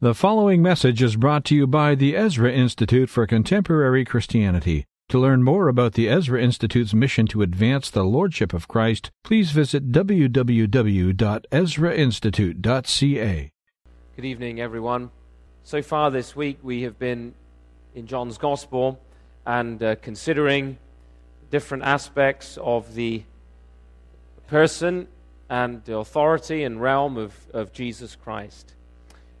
The following message is brought to you by the Ezra Institute for Contemporary Christianity. To learn more about the Ezra Institute's mission to advance the Lordship of Christ, please visit www.ezrainstitute.ca. Good evening, everyone. So far this week, we have been in John's Gospel and uh, considering different aspects of the person and the authority and realm of, of Jesus Christ.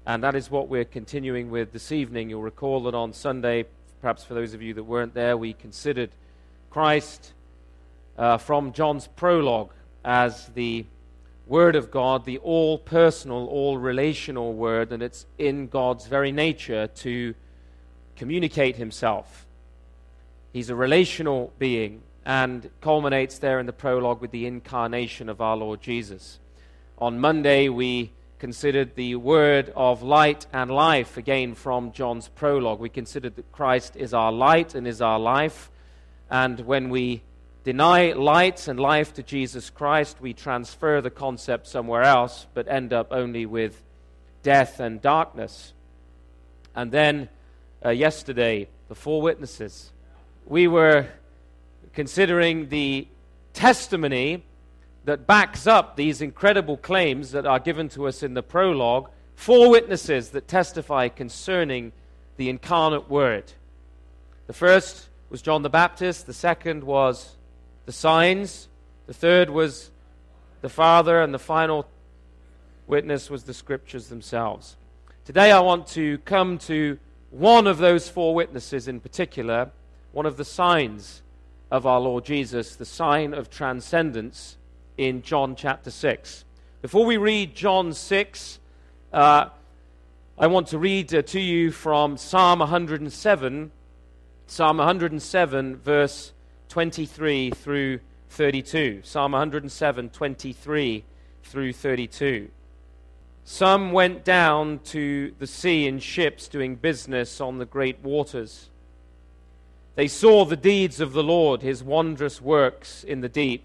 And that is what we're continuing with this evening. You'll recall that on Sunday, perhaps for those of you that weren't there, we considered Christ uh, from John's prologue as the Word of God, the all personal, all relational Word, and it's in God's very nature to communicate Himself. He's a relational being and culminates there in the prologue with the incarnation of our Lord Jesus. On Monday, we considered the word of light and life, again from John's prologue. We considered that Christ is our light and is our life. And when we deny light and life to Jesus Christ, we transfer the concept somewhere else, but end up only with death and darkness. And then uh, yesterday, the four witnesses, we were considering the testimony that backs up these incredible claims that are given to us in the prologue. Four witnesses that testify concerning the incarnate Word. The first was John the Baptist, the second was the signs, the third was the Father, and the final witness was the Scriptures themselves. Today I want to come to one of those four witnesses in particular, one of the signs of our Lord Jesus, the sign of transcendence in John chapter 6. Before we read John 6, uh, I want to read uh, to you from Psalm 107, Psalm 107, verse 23 through 32. Psalm 107, 23 through 32. Some went down to the sea in ships doing business on the great waters. They saw the deeds of the Lord, his wondrous works in the deep.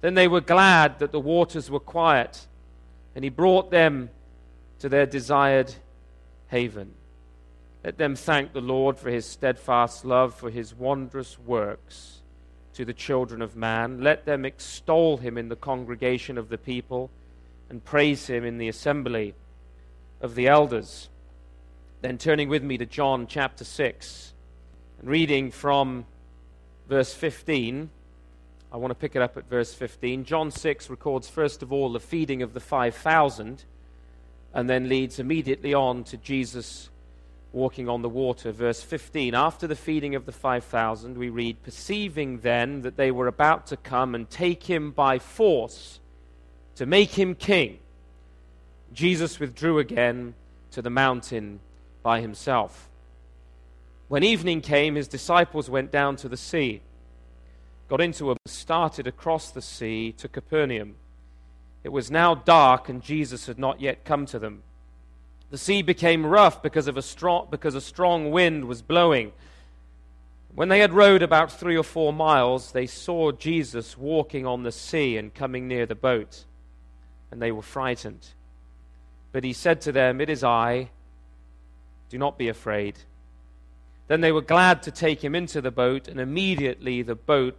Then they were glad that the waters were quiet, and he brought them to their desired haven. Let them thank the Lord for his steadfast love, for his wondrous works to the children of man. Let them extol him in the congregation of the people and praise him in the assembly of the elders. Then turning with me to John chapter 6 and reading from verse 15. I want to pick it up at verse 15. John 6 records, first of all, the feeding of the 5,000, and then leads immediately on to Jesus walking on the water. Verse 15 After the feeding of the 5,000, we read, Perceiving then that they were about to come and take him by force to make him king, Jesus withdrew again to the mountain by himself. When evening came, his disciples went down to the sea got into a boat, started across the sea to Capernaum. It was now dark and Jesus had not yet come to them. The sea became rough because of a strong because a strong wind was blowing. When they had rowed about 3 or 4 miles, they saw Jesus walking on the sea and coming near the boat, and they were frightened. But he said to them, "It is I. Do not be afraid." Then they were glad to take him into the boat, and immediately the boat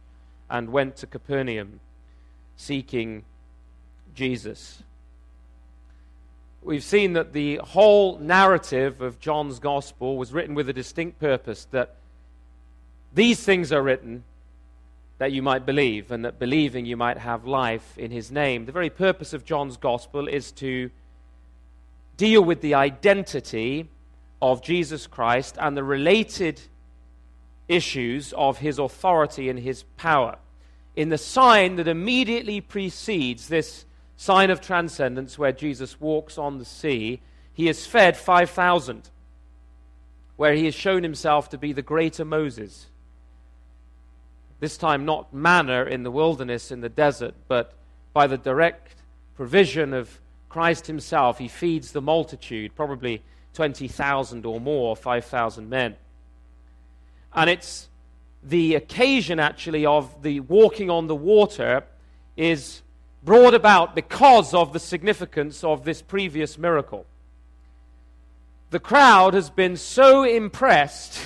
and went to Capernaum seeking Jesus. we've seen that the whole narrative of John's gospel was written with a distinct purpose that these things are written that you might believe, and that believing you might have life in his name. The very purpose of John's gospel is to deal with the identity of Jesus Christ and the related issues of his authority and his power. In the sign that immediately precedes this sign of transcendence where Jesus walks on the sea, he has fed 5,000, where he has shown himself to be the greater Moses. This time, not manna in the wilderness, in the desert, but by the direct provision of Christ himself, he feeds the multitude, probably 20,000 or more, 5,000 men. And it's the occasion, actually, of the walking on the water is brought about because of the significance of this previous miracle. The crowd has been so impressed,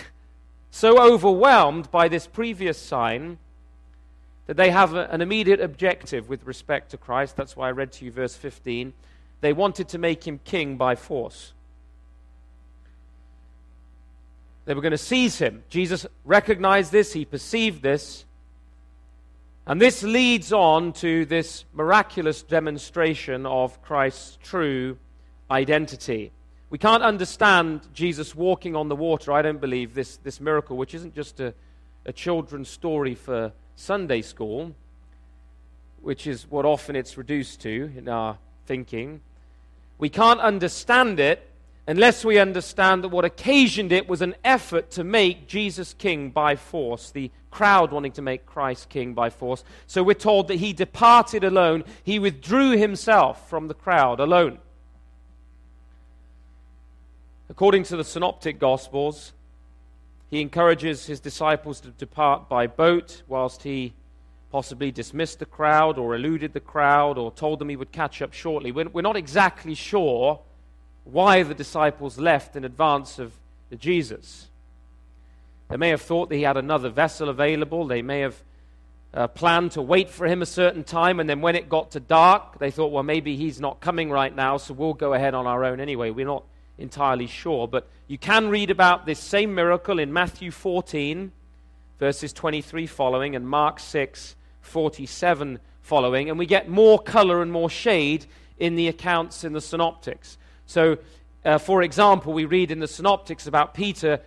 so overwhelmed by this previous sign, that they have a, an immediate objective with respect to Christ. That's why I read to you verse 15. They wanted to make him king by force. They were going to seize him. Jesus recognized this, he perceived this. And this leads on to this miraculous demonstration of Christ's true identity. We can't understand Jesus walking on the water, I don't believe, this, this miracle, which isn't just a, a children's story for Sunday school, which is what often it's reduced to in our thinking. We can't understand it unless we understand that what occasioned it was an effort to make Jesus king by force, the crowd wanting to make Christ king by force. So we're told that he departed alone, he withdrew himself from the crowd alone. According to the synoptic gospels, he encourages his disciples to depart by boat whilst he possibly dismissed the crowd or eluded the crowd or told them he would catch up shortly. We're, not exactly sure why the disciples left in advance of Jesus. They may have thought that he had another vessel available. They may have uh, planned to wait for him a certain time, and then when it got to dark, they thought, well, maybe he's not coming right now, so we'll go ahead on our own anyway. We're not entirely sure. But you can read about this same miracle in Matthew 14, verses 23 following, and Mark 6, 47 following, and we get more color and more shade in the accounts in the synoptics. So, uh, for example, we read in the synoptics about Peter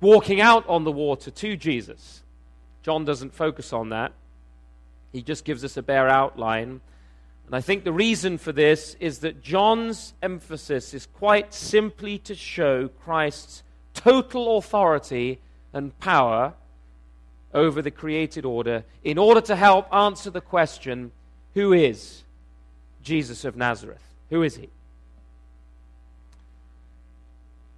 walking out on the water to Jesus. John doesn't focus on that, he just gives us a bare outline. And I think the reason for this is that John's emphasis is quite simply to show Christ's total authority and power over the created order in order to help answer the question who is Jesus of Nazareth? Who is he?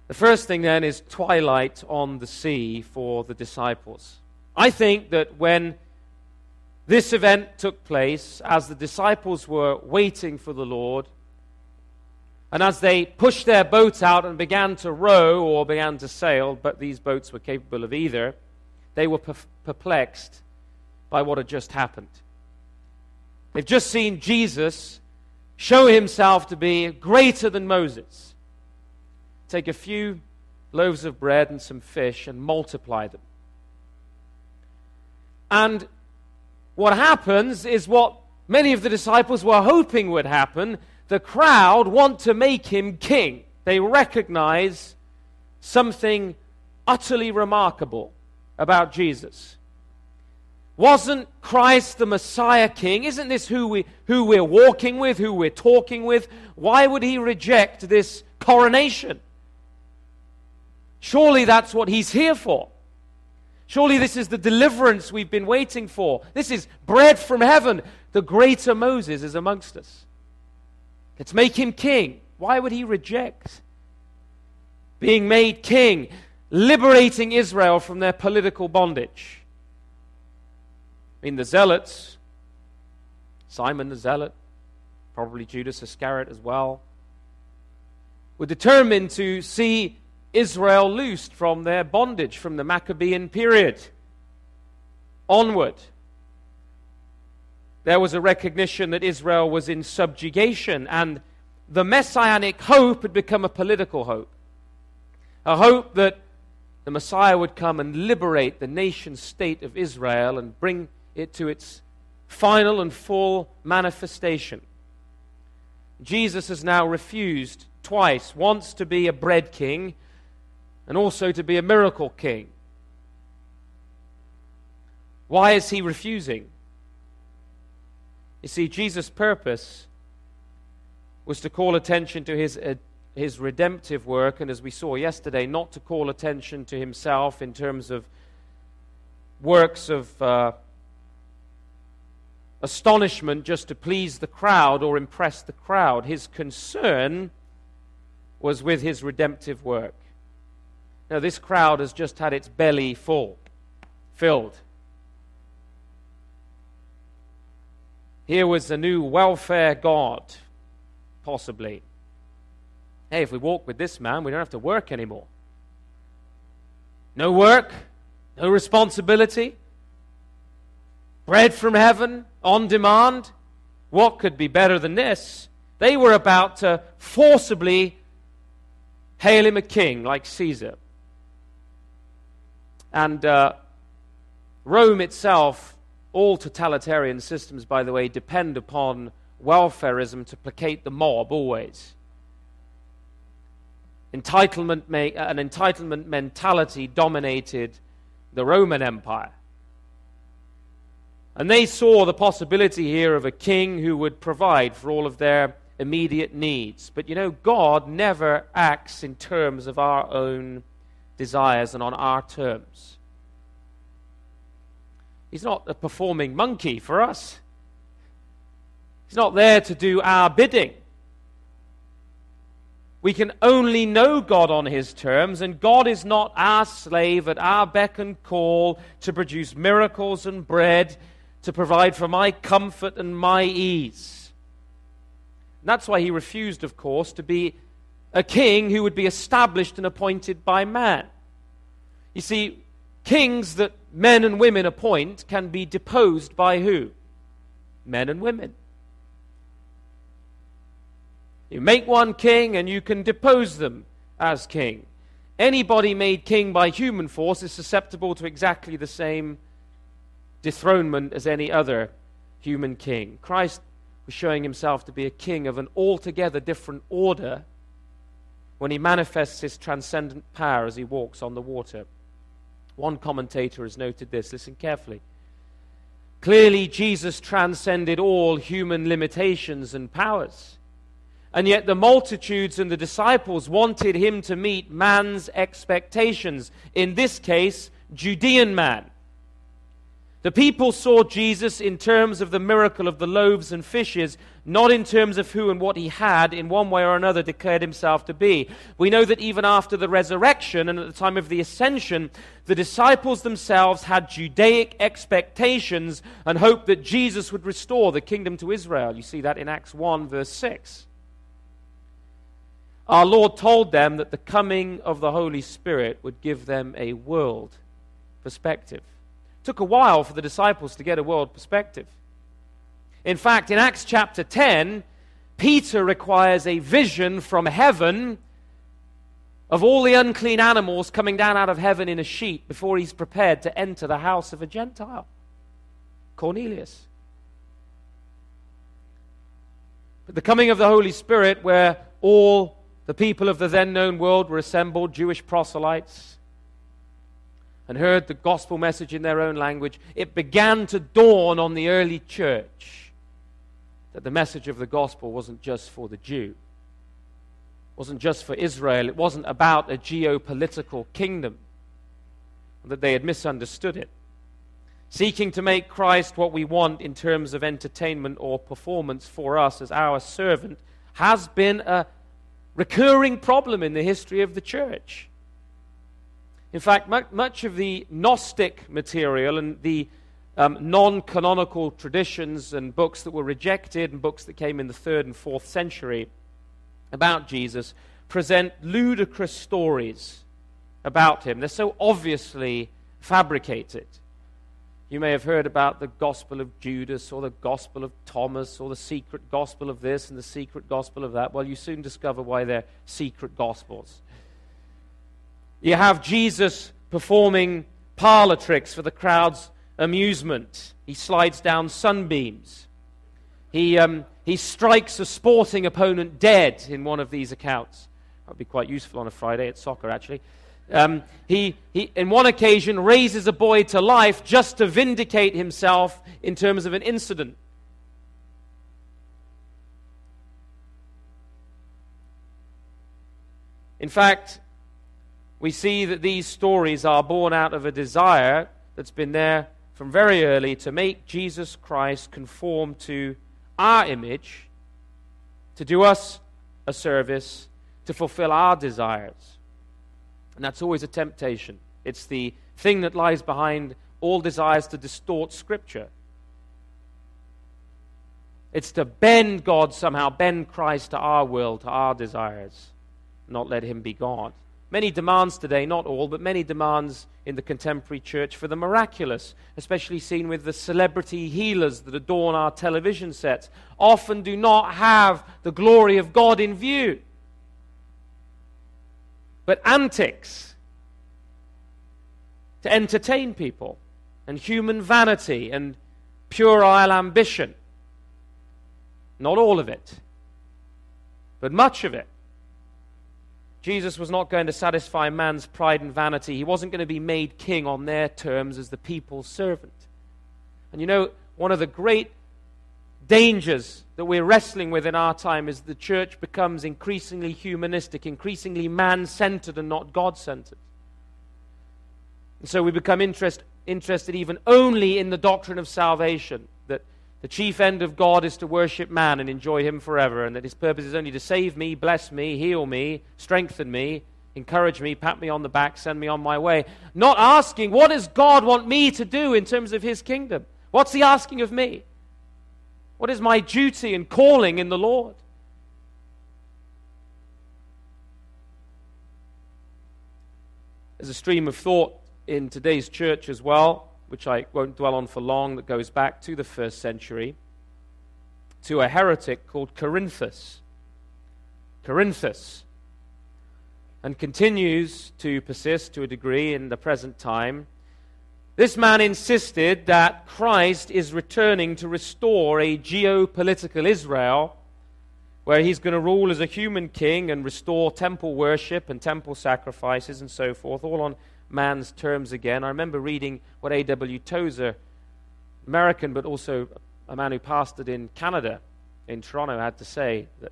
The first thing then is twilight on the sea for the disciples. I think that when this event took place, as the disciples were waiting for the Lord, and as they pushed their boat out and began to row or began to sail, but these boats were capable of either, they were perplexed by what had just happened. They've just seen Jesus show himself to be greater than Moses take a few loaves of bread and some fish and multiply them. And what happens is what many of the disciples were hoping would happen. The crowd want to make him king. They recognize something utterly remarkable about Jesus. Wasn't Christ the Messiah King? Isn't this who, we, who we're walking with, who we're talking with? Why would he reject this coronation? Surely that's what he's here for. Surely this is the deliverance we've been waiting for. This is bread from heaven. The greater Moses is amongst us. Let's make him king. Why would he reject being made king, liberating Israel from their political bondage? I mean, the zealots, Simon the zealot, probably Judas Iscariot as well, were determined to see Israel loosed from their bondage from the Maccabean period onward. There was a recognition that Israel was in subjugation, and the messianic hope had become a political hope. A hope that the Messiah would come and liberate the nation state of Israel and bring it to its final and full manifestation. Jesus has now refused twice once to be a bread king and also to be a miracle king. Why is he refusing? You see, Jesus' purpose was to call attention to his, uh, his redemptive work, and as we saw yesterday, not to call attention to himself in terms of works of uh, astonishment just to please the crowd or impress the crowd. His concern was with his redemptive work. Now, this crowd has just had its belly full, filled. Here was a new welfare God, possibly. Hey, if we walk with this man, we don't have to work anymore. No work, no responsibility, bread from heaven on demand. What could be better than this? They were about to forcibly hail him a king like Caesar. And uh, Rome itself all totalitarian systems, by the way, depend upon welfareism to placate the mob always. Entitlement an entitlement mentality dominated the Roman Empire. And they saw the possibility here of a king who would provide for all of their immediate needs. But you know, God never acts in terms of our own desires and on our terms. He's not a performing monkey for us. He's not there to do our bidding. We can only know God on His terms, and God is not our slave at our beck and call to produce miracles and bread, to provide for my comfort and my ease. And that's why He refused, of course, to be a king who would be established and appointed by man. You see, Kings that men and women appoint can be deposed by who? Men and women. You make one king and you can depose them as king. Anybody made king by human force is susceptible to exactly the same dethronement as any other human king. Christ was showing himself to be a king of an altogether different order when he manifests his transcendent power as he walks on the water. One commentator has noted this. Listen carefully. Clearly, Jesus transcended all human limitations and powers. And yet, the multitudes and the disciples wanted him to meet man's expectations. In this case, Judean man. The people saw Jesus in terms of the miracle of the loaves and fishes, not in terms of who and what he had, in one way or another, declared himself to be. We know that even after the resurrection and at the time of the ascension, the disciples themselves had Judaic expectations and hoped that Jesus would restore the kingdom to Israel. You see that in Acts 1, verse 6. Our Lord told them that the coming of the Holy Spirit would give them a world perspective took a while for the disciples to get a world perspective. In fact, in Acts chapter 10, Peter requires a vision from heaven of all the unclean animals coming down out of heaven in a sheet before he's prepared to enter the house of a Gentile, Cornelius. But the coming of the Holy Spirit, where all the people of the then known world were assembled, Jewish proselytes, and heard the gospel message in their own language, it began to dawn on the early church that the message of the gospel wasn't just for the Jew, wasn't just for Israel, it wasn't about a geopolitical kingdom, that they had misunderstood it. Seeking to make Christ what we want in terms of entertainment or performance for us as our servant has been a recurring problem in the history of the church. In fact, much of the Gnostic material and the um, non canonical traditions and books that were rejected and books that came in the third and fourth century about Jesus present ludicrous stories about him. They're so obviously fabricated. You may have heard about the Gospel of Judas or the Gospel of Thomas or the secret Gospel of this and the secret Gospel of that. Well, you soon discover why they're secret Gospels. You have Jesus performing parlor tricks for the crowd's amusement. He slides down sunbeams. He, um, he strikes a sporting opponent dead in one of these accounts. That would be quite useful on a Friday at soccer, actually. Um, he, he, in one occasion, raises a boy to life just to vindicate himself in terms of an incident. In fact, we see that these stories are born out of a desire that's been there from very early to make Jesus Christ conform to our image, to do us a service, to fulfill our desires. And that's always a temptation. It's the thing that lies behind all desires to distort Scripture. It's to bend God somehow, bend Christ to our will, to our desires, not let Him be God. Many demands today, not all, but many demands in the contemporary church for the miraculous, especially seen with the celebrity healers that adorn our television sets, often do not have the glory of God in view but antics to entertain people, and human vanity and puerile ambition. Not all of it, but much of it. Jesus was not going to satisfy man's pride and vanity. He wasn't going to be made king on their terms as the people's servant. And you know, one of the great dangers that we're wrestling with in our time is the church becomes increasingly humanistic, increasingly man centered and not God centered. And so we become interest, interested even only in the doctrine of salvation, the chief end of God is to worship man and enjoy him forever, and that his purpose is only to save me, bless me, heal me, strengthen me, encourage me, pat me on the back, send me on my way. Not asking, what does God want me to do in terms of his kingdom? What's he asking of me? What is my duty and calling in the Lord? There's a stream of thought in today's church as well, which I won't dwell on for long, that goes back to the first century, to a heretic called Cerinthus. Cerinthus. And continues to persist to a degree in the present time. This man insisted that Christ is returning to restore a geopolitical Israel where he's going to rule as a human king and restore temple worship and temple sacrifices and so forth, all on man's terms again. I remember reading what A.W. Tozer, American but also a man who pastored in Canada, in Toronto, had to say that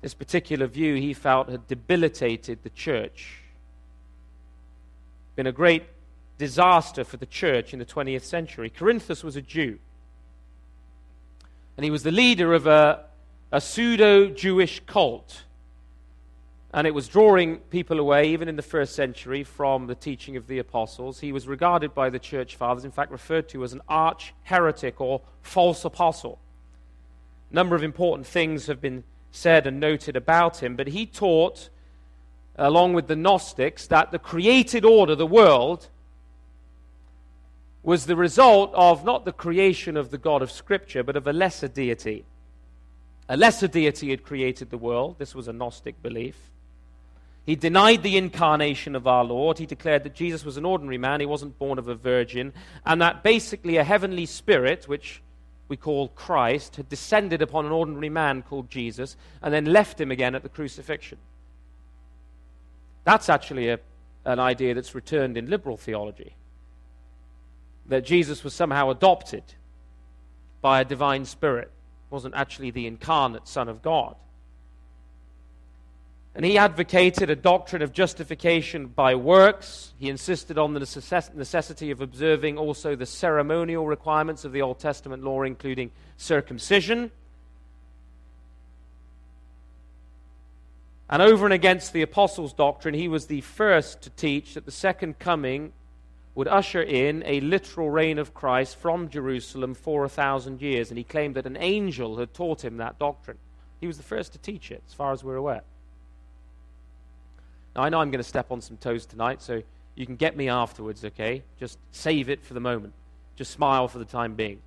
this particular view he felt had debilitated the church. Been a great disaster for the church in the 20th century. Cerinthus was a Jew. And he was the leader of a, a pseudo Jewish cult. And it was drawing people away, even in the first century, from the teaching of the apostles. He was regarded by the church fathers, in fact, referred to as an arch heretic or false apostle. A number of important things have been said and noted about him, but he taught, along with the Gnostics, that the created order, the world, was the result of not the creation of the God of Scripture, but of a lesser deity. A lesser deity had created the world. This was a Gnostic belief. He denied the incarnation of our Lord. He declared that Jesus was an ordinary man. He wasn't born of a virgin. And that basically a heavenly spirit, which we call Christ, had descended upon an ordinary man called Jesus and then left him again at the crucifixion. That's actually a, an idea that's returned in liberal theology that Jesus was somehow adopted by a divine spirit, wasn't actually the incarnate Son of God. And he advocated a doctrine of justification by works. He insisted on the necessity of observing also the ceremonial requirements of the Old Testament law, including circumcision. And over and against the apostles' doctrine, he was the first to teach that the second coming would usher in a literal reign of Christ from Jerusalem for a thousand years. And he claimed that an angel had taught him that doctrine. He was the first to teach it, as far as we're aware. Now, I know I'm going to step on some toes tonight, so you can get me afterwards, okay? Just save it for the moment. just smile for the time being.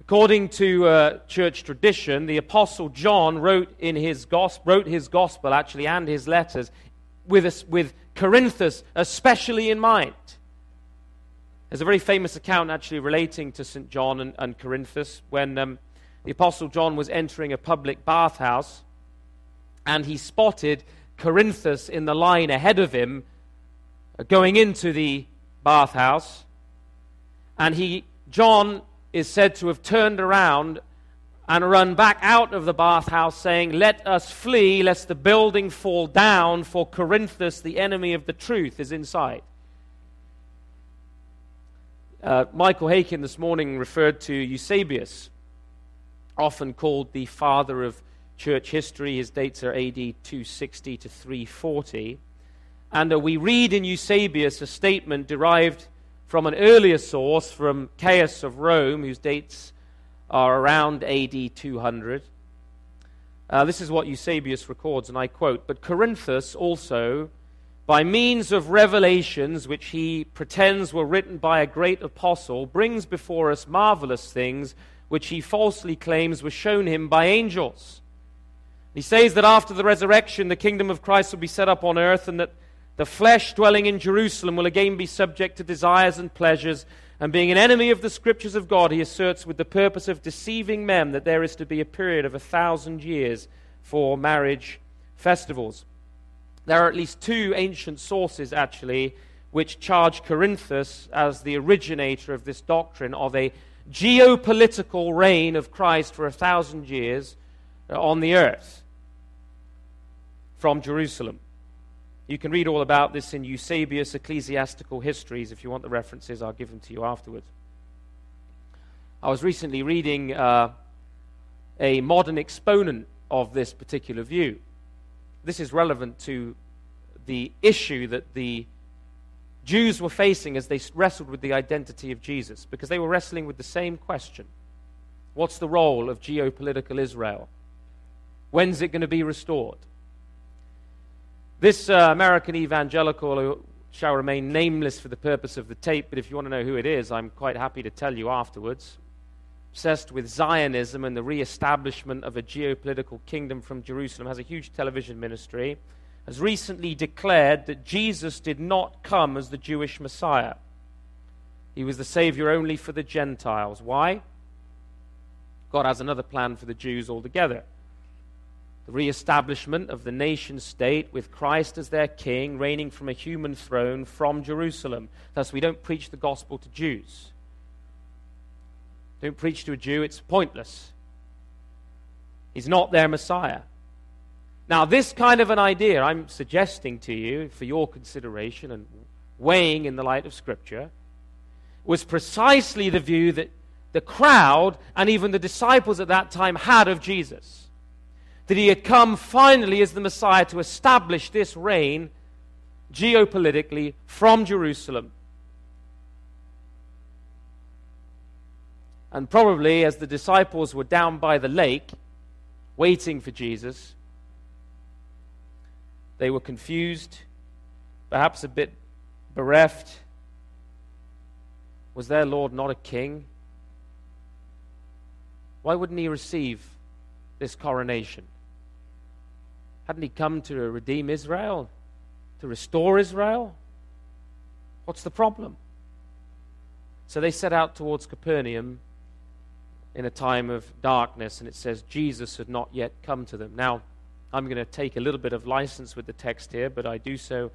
According to uh, church tradition, the Apostle John wrote, in his gospel, wrote his gospel, actually, and his letters with, a, with Cerinthus especially in mind. There's a very famous account actually relating to St. John and, and Cerinthus when um, the Apostle John was entering a public bathhouse and he spotted Cerinthus in the line ahead of him uh, going into the bathhouse. And he, John is said to have turned around and run back out of the bathhouse, saying, Let us flee, lest the building fall down, for Cerinthus, the enemy of the truth, is inside. Uh, Michael Haykin this morning referred to Eusebius, often called the father of church history. His dates are AD 260 to 340. And uh, we read in Eusebius a statement derived from an earlier source, from Caius of Rome, whose dates are around AD 200. Uh, this is what Eusebius records, and I quote But Cerinthus also, by means of revelations which he pretends were written by a great apostle, brings before us marvelous things which he falsely claims were shown him by angels. He says that after the resurrection, the kingdom of Christ will be set up on earth, and that the flesh dwelling in Jerusalem will again be subject to desires and pleasures. And being an enemy of the scriptures of God, he asserts with the purpose of deceiving men that there is to be a period of a thousand years for marriage festivals. There are at least two ancient sources, actually, which charge Cerinthus as the originator of this doctrine of a geopolitical reign of Christ for a thousand years uh, on the earth from Jerusalem. You can read all about this in Eusebius' Ecclesiastical Histories. If you want the references, I'll give them to you afterwards. I was recently reading uh, a modern exponent of this particular view. This is relevant to the issue that the Jews were facing as they wrestled with the identity of Jesus, because they were wrestling with the same question What's the role of geopolitical Israel? When's it going to be restored? This uh, American evangelical who shall remain nameless for the purpose of the tape, but if you want to know who it is, I'm quite happy to tell you afterwards. Obsessed with Zionism and the re-establishment of a geopolitical kingdom from Jerusalem, has a huge television ministry, has recently declared that Jesus did not come as the Jewish Messiah. He was the Savior only for the Gentiles. Why? God has another plan for the Jews altogether the re-establishment of the nation state with Christ as their king, reigning from a human throne from Jerusalem. Thus, we don't preach the gospel to Jews. Don't preach to a Jew, it's pointless. He's not their Messiah. Now, this kind of an idea I'm suggesting to you for your consideration and weighing in the light of Scripture was precisely the view that the crowd and even the disciples at that time had of Jesus that he had come finally as the Messiah to establish this reign geopolitically from Jerusalem. And probably as the disciples were down by the lake waiting for Jesus, they were confused, perhaps a bit bereft. Was their Lord not a king? Why wouldn't he receive this coronation? Hadn't he come to redeem Israel? To restore Israel? What's the problem? So they set out towards Capernaum in a time of darkness, and it says Jesus had not yet come to them. Now, I'm going to take a little bit of license with the text here, but I do so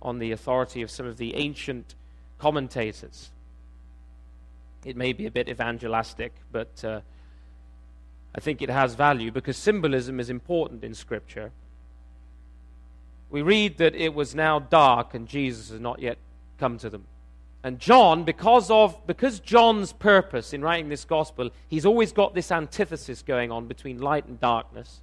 on the authority of some of the ancient commentators. It may be a bit evangelistic, but uh, I think it has value because symbolism is important in Scripture we read that it was now dark and Jesus had not yet come to them. And John, because of because John's purpose in writing this gospel, he's always got this antithesis going on between light and darkness.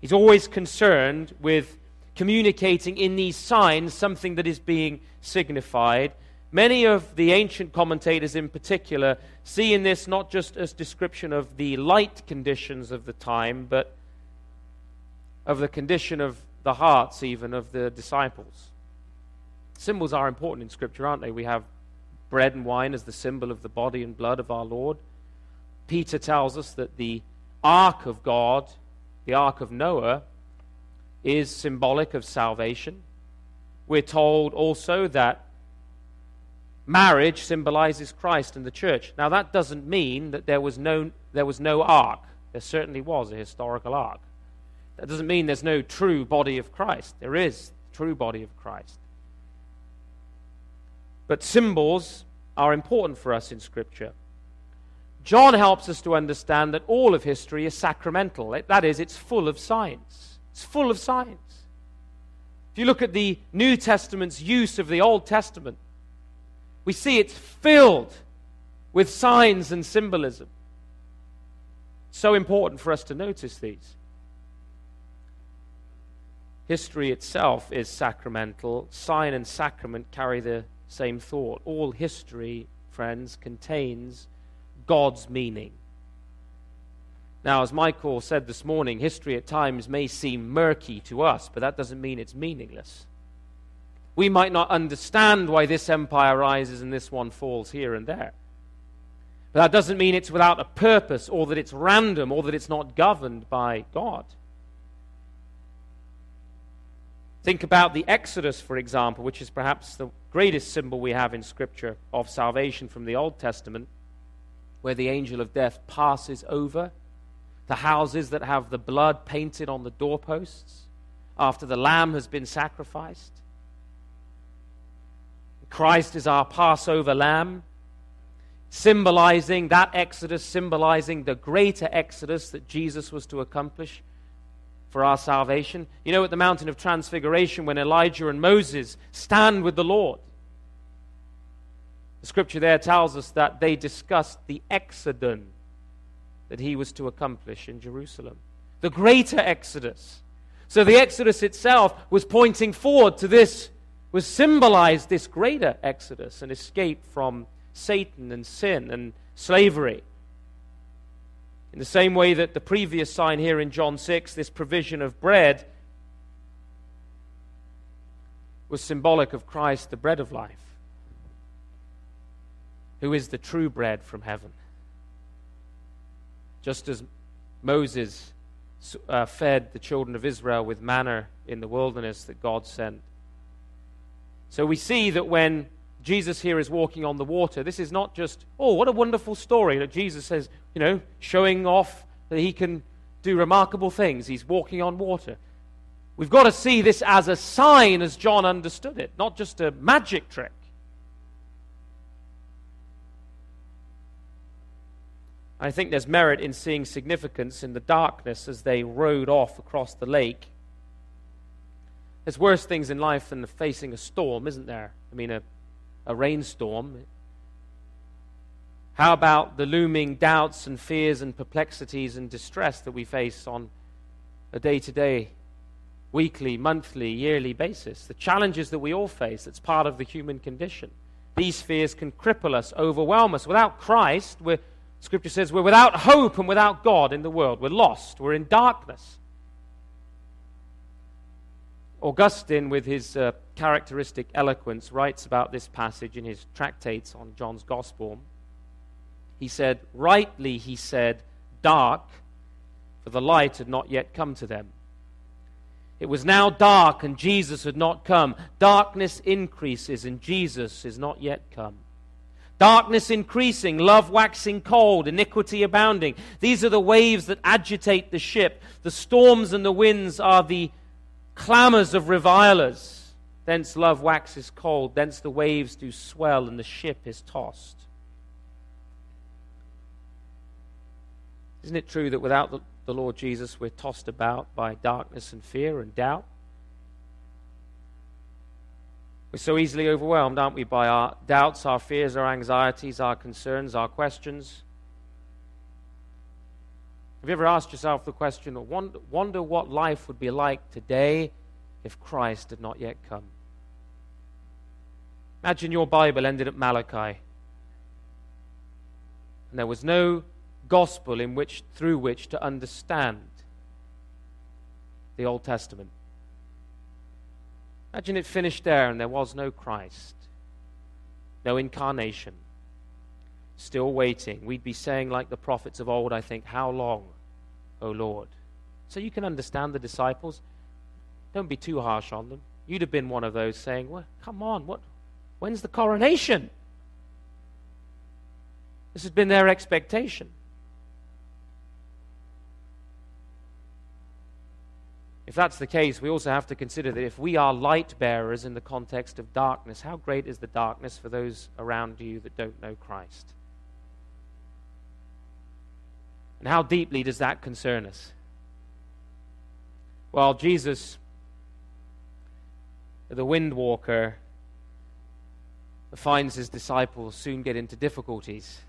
He's always concerned with communicating in these signs something that is being signified. Many of the ancient commentators, in particular, see in this not just as description of the light conditions of the time, but of the condition of the hearts, even of the disciples. Symbols are important in Scripture, aren't they? We have bread and wine as the symbol of the body and blood of our Lord. Peter tells us that the ark of God, the ark of Noah, is symbolic of salvation. We're told also that marriage symbolizes Christ and the church. Now, that doesn't mean that there was no, there was no ark. There certainly was a historical ark. That doesn't mean there's no true body of Christ. There is the true body of Christ. But symbols are important for us in Scripture. John helps us to understand that all of history is sacramental. That is, it's full of signs. It's full of signs. If you look at the New Testament's use of the Old Testament, we see it's filled with signs and symbolism. So important for us to notice these. History itself is sacramental. Sign and sacrament carry the same thought. All history, friends, contains God's meaning. Now, as Michael said this morning, history at times may seem murky to us, but that doesn't mean it's meaningless. We might not understand why this empire rises and this one falls here and there. But that doesn't mean it's without a purpose or that it's random or that it's not governed by God. Think about the Exodus, for example, which is perhaps the greatest symbol we have in Scripture of salvation from the Old Testament, where the angel of death passes over the houses that have the blood painted on the doorposts after the lamb has been sacrificed. Christ is our Passover lamb, symbolizing that Exodus, symbolizing the greater Exodus that Jesus was to accomplish for our salvation. You know, at the mountain of transfiguration, when Elijah and Moses stand with the Lord, the scripture there tells us that they discussed the exodus that he was to accomplish in Jerusalem, the greater exodus. So the exodus itself was pointing forward to this, was symbolized this greater exodus, an escape from Satan and sin and slavery. In the same way that the previous sign here in John 6, this provision of bread, was symbolic of Christ, the bread of life, who is the true bread from heaven. Just as Moses uh, fed the children of Israel with manna in the wilderness that God sent. So we see that when Jesus here is walking on the water. This is not just, oh, what a wonderful story that Jesus says, you know, showing off that he can do remarkable things. He's walking on water. We've got to see this as a sign as John understood it, not just a magic trick. I think there's merit in seeing significance in the darkness as they rowed off across the lake. There's worse things in life than facing a storm, isn't there? I mean, a a rainstorm? How about the looming doubts and fears and perplexities and distress that we face on a day to day, weekly, monthly, yearly basis? The challenges that we all face, that's part of the human condition. These fears can cripple us, overwhelm us. Without Christ, Scripture says we're without hope and without God in the world. We're lost, we're in darkness. Augustine, with his uh, characteristic eloquence, writes about this passage in his tractates on John's Gospel. He said, Rightly, he said, dark, for the light had not yet come to them. It was now dark, and Jesus had not come. Darkness increases, and Jesus is not yet come. Darkness increasing, love waxing cold, iniquity abounding. These are the waves that agitate the ship. The storms and the winds are the clamors of revilers. Thence love waxes cold, thence the waves do swell, and the ship is tossed. Isn't it true that without the, the Lord Jesus, we're tossed about by darkness and fear and doubt? We're so easily overwhelmed, aren't we, by our doubts, our fears, our anxieties, our concerns, our questions. Have you ever asked yourself the question, or wonder, what life would be like today if Christ had not yet come? Imagine your Bible ended at Malachi. And there was no gospel in which, through which to understand the Old Testament. Imagine it finished there and there was no Christ. no incarnation, still waiting. We'd be saying, like the prophets of old, I think, How long, O Lord? So you can understand the disciples. Don't be too harsh on them. You'd have been one of those saying, Well, come on, what, when's the coronation? This has been their expectation. If that's the case, we also have to consider that if we are light bearers in the context of darkness, how great is the darkness for those around you that don't know Christ? And how deeply does that concern us? Well, Jesus, the wind walker, finds his disciples soon get into difficulties.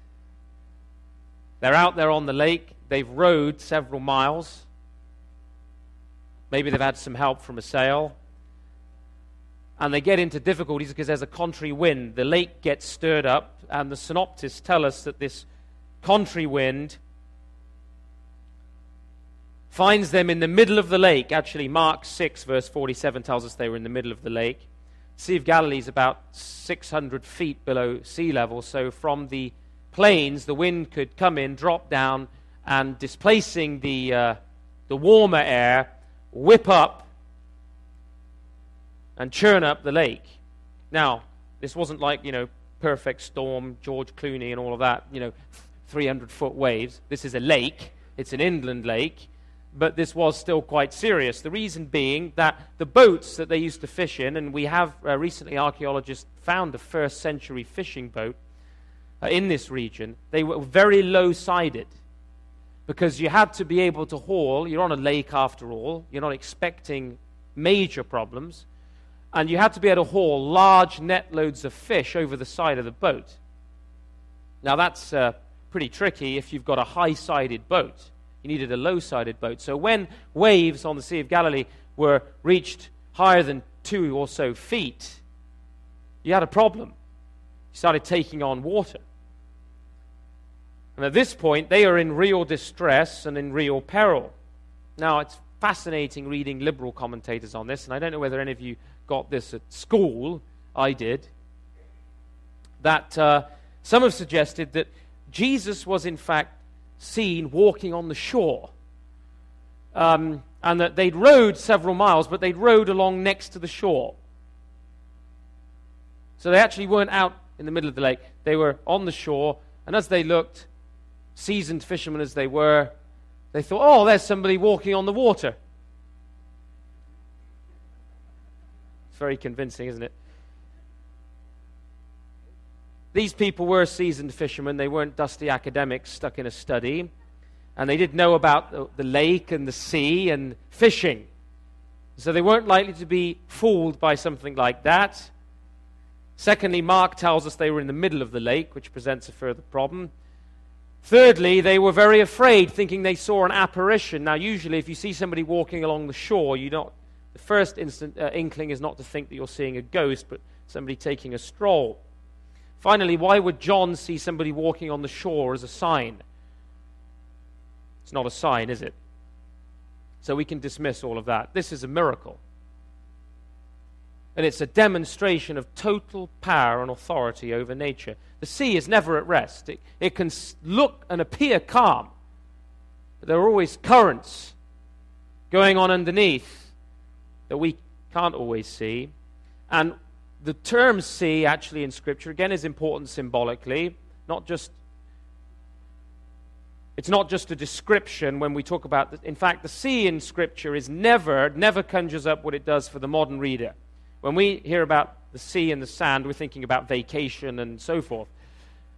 They're out there on the lake, they've rowed several miles. Maybe they've had some help from a sail. And they get into difficulties because there's a contrary wind. The lake gets stirred up, and the synoptists tell us that this contrary wind finds them in the middle of the lake. Actually, Mark 6, verse 47 tells us they were in the middle of the lake. Sea of Galilee is about 600 feet below sea level, so from the plains, the wind could come in, drop down, and displacing the, uh, the warmer air, whip up and churn up the lake. Now, this wasn't like, you know, perfect storm, George Clooney, and all of that, you know, 300 foot waves. This is a lake, it's an inland lake, but this was still quite serious. The reason being that the boats that they used to fish in, and we have uh, recently archaeologists found the first century fishing boat uh, in this region, they were very low sided because you had to be able to haul. You're on a lake after all, you're not expecting major problems. And you had to be able to haul large net loads of fish over the side of the boat. Now, that's uh, pretty tricky if you've got a high sided boat. You needed a low sided boat. So, when waves on the Sea of Galilee were reached higher than two or so feet, you had a problem. You started taking on water. And at this point, they are in real distress and in real peril. Now, it's fascinating reading liberal commentators on this, and I don't know whether any of you got this at school. I did. That uh, some have suggested that Jesus was, in fact, seen walking on the shore. Um, and that they'd rowed several miles, but they'd rowed along next to the shore. So they actually weren't out in the middle of the lake. They were on the shore, and as they looked, seasoned fishermen as they were, they thought, oh, there's somebody walking on the water. It's very convincing, isn't it? These people were seasoned fishermen. They weren't dusty academics stuck in a study. And they did know about the, the lake and the sea and fishing. So they weren't likely to be fooled by something like that. Secondly, Mark tells us they were in the middle of the lake, which presents a further problem. Thirdly, they were very afraid, thinking they saw an apparition. Now, usually, if you see somebody walking along the shore, you not the first instant uh, inkling is not to think that you're seeing a ghost, but somebody taking a stroll. Finally, why would John see somebody walking on the shore as a sign? It's not a sign, is it? So we can dismiss all of that. This is a miracle. And it's a demonstration of total power and authority over nature. The sea is never at rest. It, it can look and appear calm, but there are always currents going on underneath that we can't always see. And the term sea, actually, in Scripture, again, is important symbolically, not just. It's not just a description when we talk about. The, in fact, the sea in Scripture is never, never conjures up what it does for the modern reader. When we hear about the sea and the sand, we're thinking about vacation and so forth.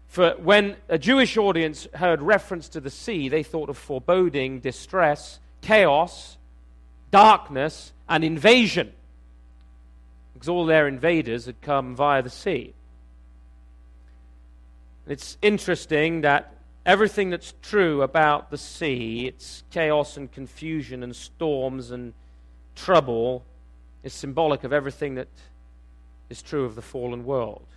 For when a Jewish audience heard reference to the sea, they thought of foreboding, distress, chaos, darkness, and invasion. Because all their invaders had come via the sea. It's interesting that everything that's true about the sea, its chaos and confusion and storms and trouble, is symbolic of everything that is true of the fallen world.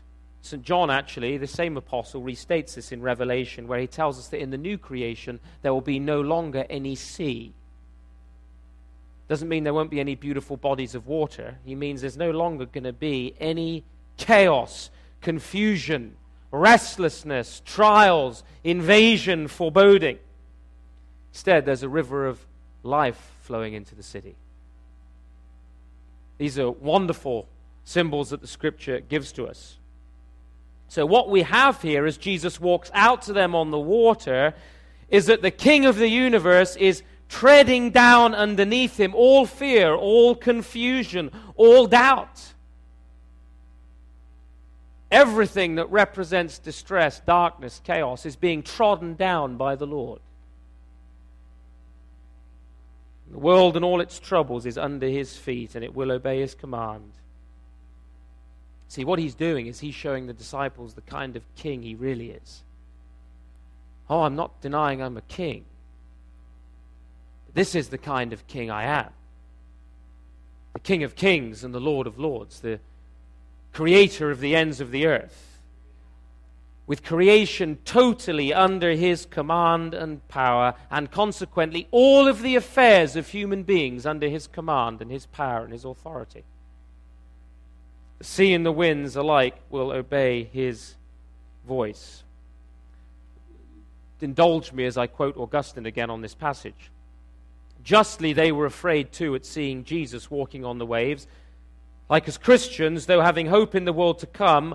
St. John, actually, the same apostle, restates this in Revelation, where he tells us that in the new creation there will be no longer any sea. Doesn't mean there won't be any beautiful bodies of water. He means there's no longer going to be any chaos, confusion, restlessness, trials, invasion, foreboding. Instead, there's a river of life flowing into the city. These are wonderful symbols that the scripture gives to us. So, what we have here as Jesus walks out to them on the water is that the King of the universe is treading down underneath him all fear, all confusion, all doubt. Everything that represents distress, darkness, chaos is being trodden down by the Lord. The world and all its troubles is under his feet, and it will obey his command. See, what he's doing is he's showing the disciples the kind of king he really is. Oh, I'm not denying I'm a king. This is the kind of king I am the King of kings and the Lord of lords, the creator of the ends of the earth, with creation totally under his command and power, and consequently all of the affairs of human beings under his command and his power and his authority. The sea and the winds alike will obey his voice. Indulge me as I quote Augustine again on this passage. Justly, they were afraid too at seeing Jesus walking on the waves. Like as Christians, though having hope in the world to come,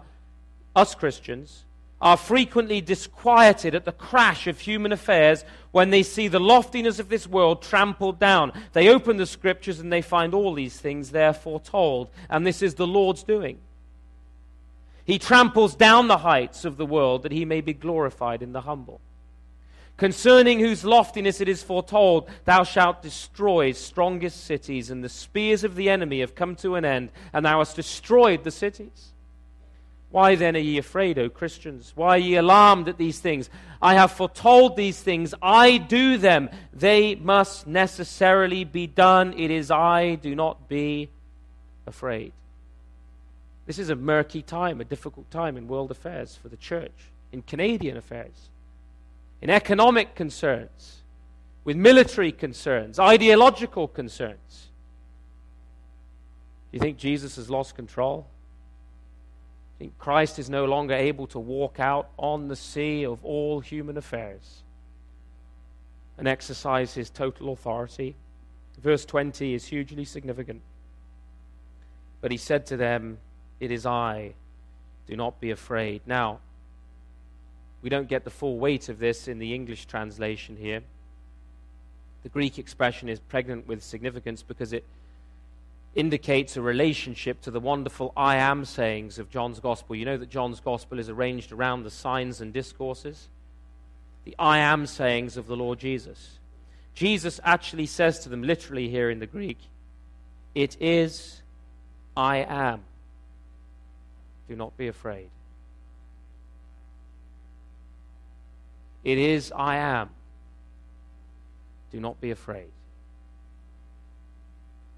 us Christians are frequently disquieted at the crash of human affairs when they see the loftiness of this world trampled down. They open the scriptures and they find all these things there foretold. And this is the Lord's doing. He tramples down the heights of the world that he may be glorified in the humble concerning whose loftiness it is foretold, Thou shalt destroy strongest cities, and the spears of the enemy have come to an end, and thou hast destroyed the cities. Why then are ye afraid, O Christians? Why are ye alarmed at these things? I have foretold these things. I do them. They must necessarily be done. It is I. Do not be afraid. This is a murky time, a difficult time in world affairs for the church, in Canadian affairs in economic concerns, with military concerns, ideological concerns. Do you think Jesus has lost control? Do you think Christ is no longer able to walk out on the sea of all human affairs and exercise his total authority? Verse 20 is hugely significant. But he said to them, It is I. Do not be afraid. Now, we don't get the full weight of this in the English translation here. The Greek expression is pregnant with significance because it indicates a relationship to the wonderful I am sayings of John's Gospel. You know that John's Gospel is arranged around the signs and discourses? The I am sayings of the Lord Jesus. Jesus actually says to them, literally here in the Greek, It is I am. Do not be afraid. It is I am. Do not be afraid.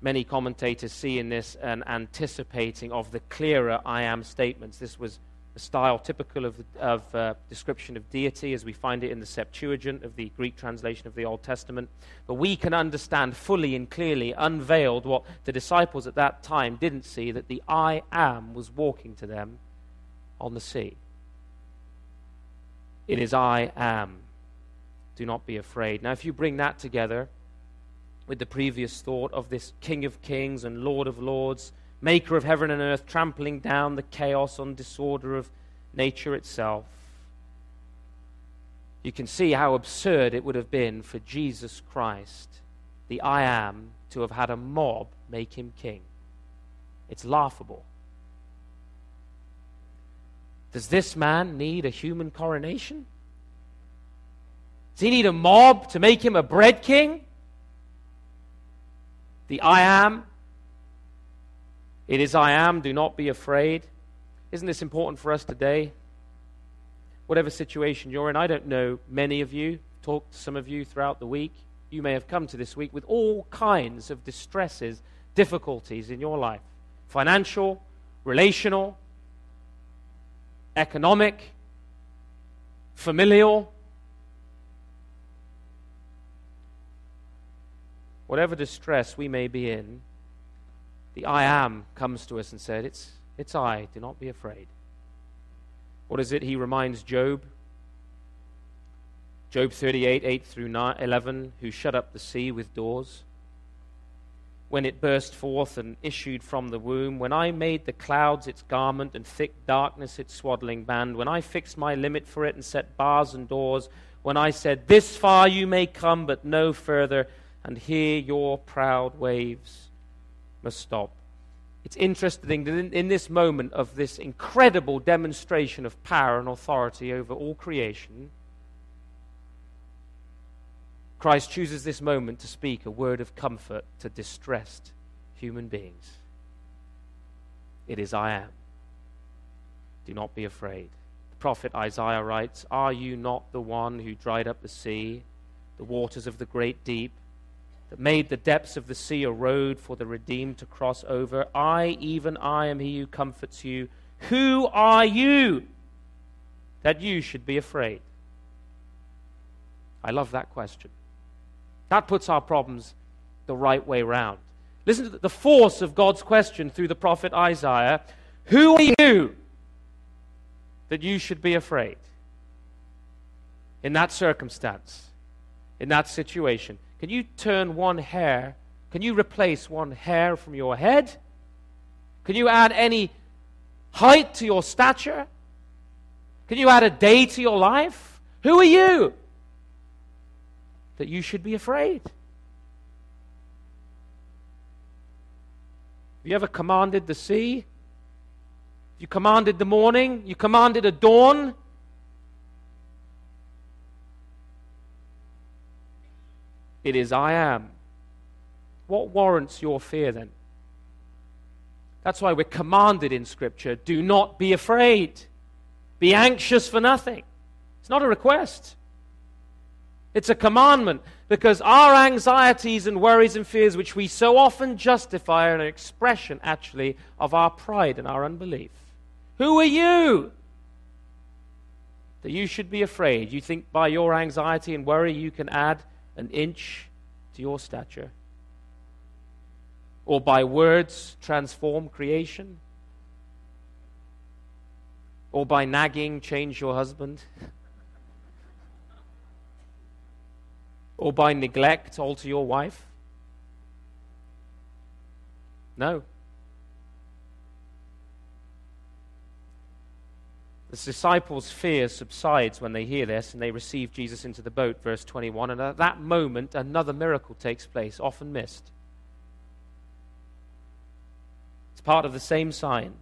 Many commentators see in this an anticipating of the clearer I am statements. This was a style typical of, of uh, description of deity as we find it in the Septuagint of the Greek translation of the Old Testament. But we can understand fully and clearly, unveiled, what the disciples at that time didn't see that the I am was walking to them on the sea. It is I am. Do not be afraid. Now, if you bring that together with the previous thought of this King of Kings and Lord of Lords, Maker of heaven and earth, trampling down the chaos and disorder of nature itself, you can see how absurd it would have been for Jesus Christ, the I am, to have had a mob make him king. It's laughable. Does this man need a human coronation? Does he need a mob to make him a bread king? The I am. It is I am. Do not be afraid. Isn't this important for us today? Whatever situation you're in, I don't know many of you, talked to some of you throughout the week. You may have come to this week with all kinds of distresses, difficulties in your life financial, relational, economic, familial. Whatever distress we may be in, the I am comes to us and said, It's, it's I, do not be afraid. What is it he reminds Job? Job 38, 8 through 9, 11, who shut up the sea with doors when it burst forth and issued from the womb, when I made the clouds its garment and thick darkness its swaddling band, when I fixed my limit for it and set bars and doors, when I said, This far you may come, but no further, and here your proud waves must stop. It's interesting that in, in this moment of this incredible demonstration of power and authority over all creation, Christ chooses this moment to speak a word of comfort to distressed human beings. It is I am. Do not be afraid. The prophet Isaiah writes Are you not the one who dried up the sea, the waters of the great deep, that made the depths of the sea a road for the redeemed to cross over? I, even I, am he who comforts you. Who are you that you should be afraid? I love that question. That puts our problems the right way round. Listen to the force of God's question through the prophet Isaiah Who are you that you should be afraid? In that circumstance, in that situation, can you turn one hair? Can you replace one hair from your head? Can you add any height to your stature? Can you add a day to your life? Who are you? That you should be afraid. Have you ever commanded the sea? You commanded the morning? You commanded a dawn? It is I am. What warrants your fear then? That's why we're commanded in Scripture do not be afraid. Be anxious for nothing. It's not a request. It's a commandment because our anxieties and worries and fears, which we so often justify, are an expression, actually, of our pride and our unbelief. Who are you that you should be afraid? You think by your anxiety and worry you can add an inch to your stature? Or by words transform creation? Or by nagging change your husband? Or by neglect alter your wife? No. The disciples' fear subsides when they hear this and they receive Jesus into the boat, verse 21. And at that moment, another miracle takes place, often missed. It's part of the same sign.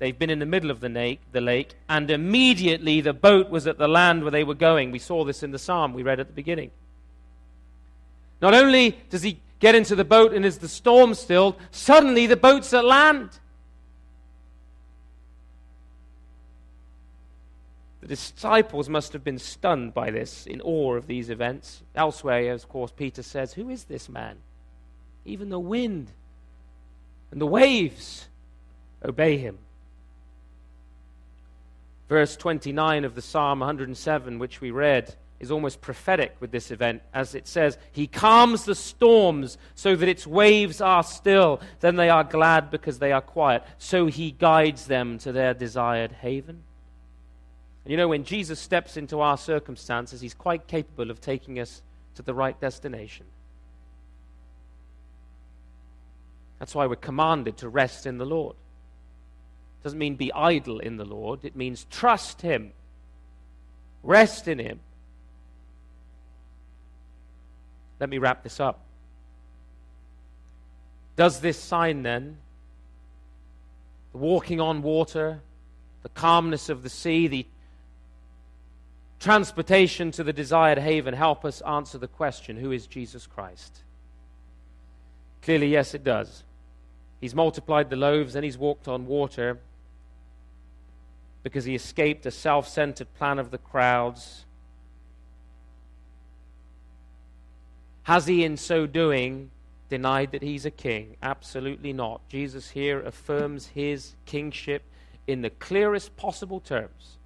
They've been in the middle of the lake, the lake, and immediately the boat was at the land where they were going. We saw this in the psalm we read at the beginning. Not only does he get into the boat and is the storm stilled, suddenly the boat's at land. The disciples must have been stunned by this, in awe of these events. Elsewhere, of course, Peter says, Who is this man? Even the wind and the waves obey him. Verse 29 of the Psalm 107, which we read, is almost prophetic with this event, as it says, He calms the storms so that its waves are still. Then they are glad because they are quiet. So He guides them to their desired haven. And you know, when Jesus steps into our circumstances, He's quite capable of taking us to the right destination. That's why we're commanded to rest in the Lord. It doesn't mean be idle in the Lord, it means trust Him, rest in Him. Let me wrap this up. Does this sign then, the walking on water, the calmness of the sea, the transportation to the desired haven, help us answer the question who is Jesus Christ? Clearly, yes, it does. He's multiplied the loaves and he's walked on water because he escaped a self centered plan of the crowds Has he, in so doing, denied that he's a king? Absolutely not. Jesus here affirms his kingship in the clearest possible terms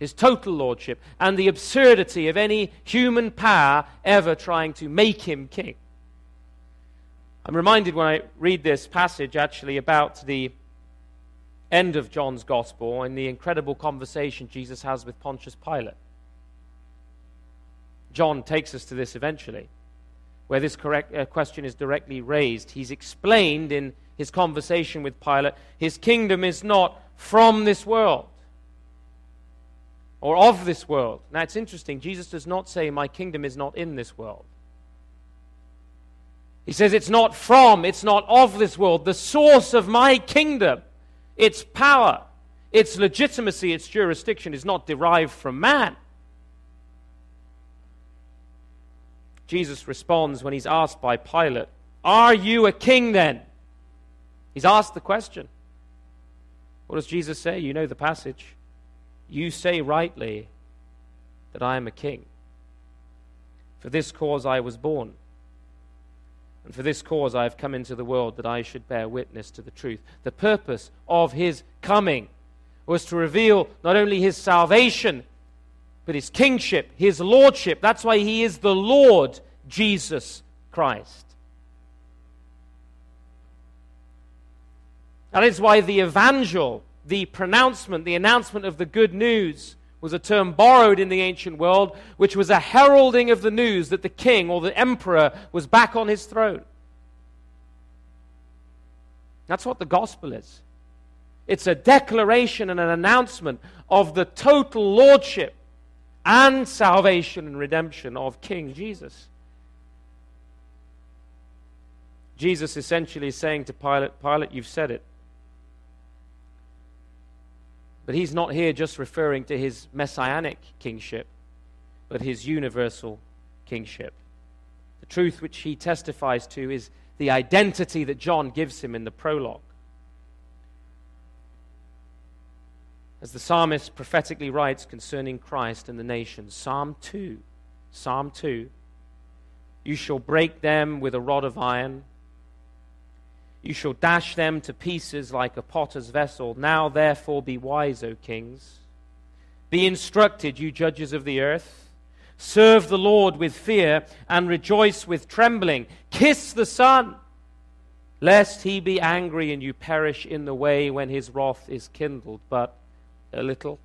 his total lordship and the absurdity of any human power ever trying to make him king. I'm reminded when I read this passage actually about the end of John's Gospel and the incredible conversation Jesus has with Pontius Pilate. John takes us to this eventually, where this correct, uh, question is directly raised. He's explained in his conversation with Pilate his kingdom is not from this world or of this world. Now it's interesting, Jesus does not say, My kingdom is not in this world. He says it's not from, it's not of this world. The source of my kingdom, its power, its legitimacy, its jurisdiction is not derived from man. Jesus responds when he's asked by Pilate, Are you a king then? He's asked the question. What does Jesus say? You know the passage. You say rightly that I am a king. For this cause I was born and for this cause I have come into the world that I should bear witness to the truth. The purpose of his coming was to reveal not only his salvation, but his kingship, his lordship. That's why he is the Lord Jesus Christ. That is why the evangel, the pronouncement, the announcement of the good news, was a term borrowed in the ancient world, which was a heralding of the news that the king or the emperor was back on his throne. That's what the gospel is. It's a declaration and an announcement of the total lordship and salvation and redemption of King Jesus. Jesus essentially is saying to Pilate, Pilate, you've said it. But he's not here just referring to his messianic kingship, but his universal kingship. The truth which he testifies to is the identity that John gives him in the prologue. As the psalmist prophetically writes concerning Christ and the nations, Psalm 2, Psalm 2, you shall break them with a rod of iron you shall dash them to pieces like a potter's vessel. Now, therefore, be wise, O kings. Be instructed, you judges of the earth. Serve the Lord with fear and rejoice with trembling. Kiss the Son, lest he be angry and you perish in the way when his wrath is kindled but a little.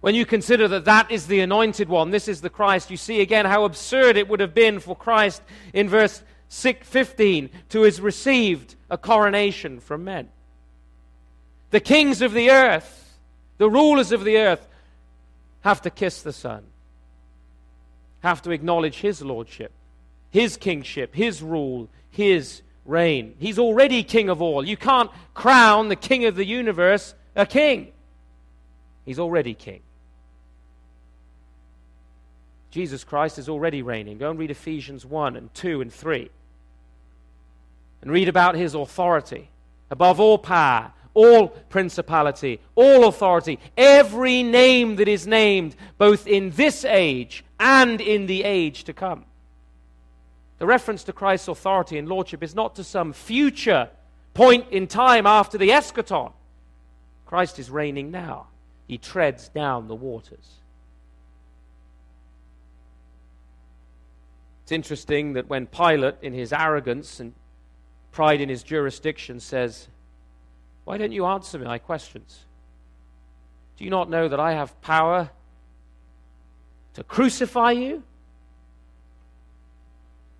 When you consider that that is the anointed one, this is the Christ, you see again how absurd it would have been for Christ in verse 15 to have received a coronation from men. The kings of the earth, the rulers of the earth, have to kiss the Son, have to acknowledge his lordship, his kingship, his rule, his reign. He's already king of all. You can't crown the king of the universe a king, he's already king. Jesus Christ is already reigning. Go and read Ephesians 1 and 2 and 3 and read about his authority above all power, all principality, all authority, every name that is named, both in this age and in the age to come. The reference to Christ's authority and lordship is not to some future point in time after the eschaton. Christ is reigning now, he treads down the waters. It's interesting that when Pilate, in his arrogance and pride in his jurisdiction, says, Why don't you answer my questions? Do you not know that I have power to crucify you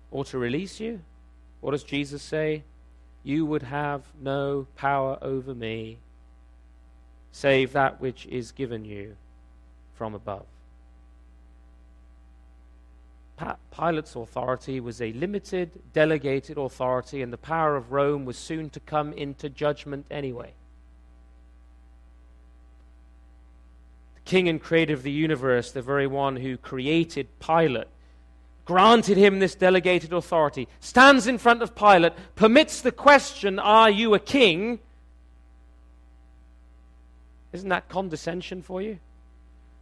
or to release you? What does Jesus say? You would have no power over me save that which is given you from above. Pilate's authority was a limited, delegated authority, and the power of Rome was soon to come into judgment anyway. The king and creator of the universe, the very one who created Pilate, granted him this delegated authority, stands in front of Pilate, permits the question, Are you a king? Isn't that condescension for you?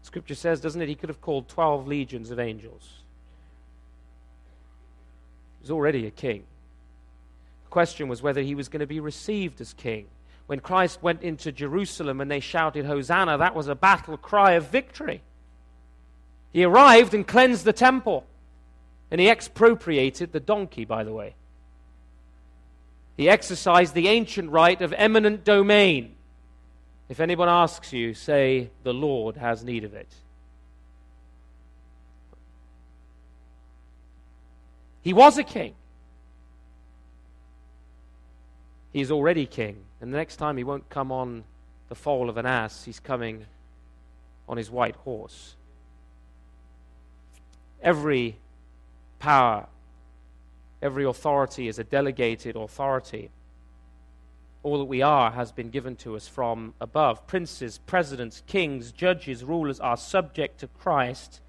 Scripture says, doesn't it? He could have called 12 legions of angels He was already a king. The question was whether he was going to be received as king. When Christ went into Jerusalem and they shouted, Hosanna, that was a battle cry of victory. He arrived and cleansed the temple. And he expropriated the donkey, by the way. He exercised the ancient right of eminent domain. If anyone asks you, say, The Lord has need of it. He was a king. He is already king. And the next time he won't come on the foal of an ass, he's coming on his white horse. Every power, every authority is a delegated authority. All that we are has been given to us from above. Princes, presidents, kings, judges, rulers are subject to Christ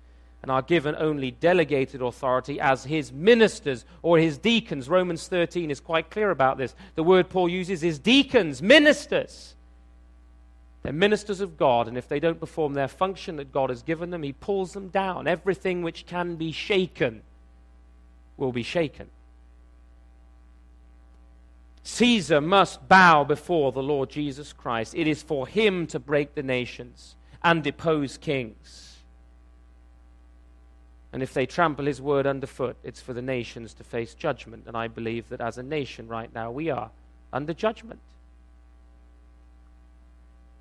and are given only delegated authority as his ministers or his deacons. Romans 13 is quite clear about this. The word Paul uses is deacons, ministers. They're ministers of God, and if they don't perform their function that God has given them, he pulls them down. Everything which can be shaken will be shaken. Caesar must bow before the Lord Jesus Christ. It is for him to break the nations and depose kings. And if they trample his word underfoot, it's for the nations to face judgment. And I believe that as a nation right now, we are under judgment.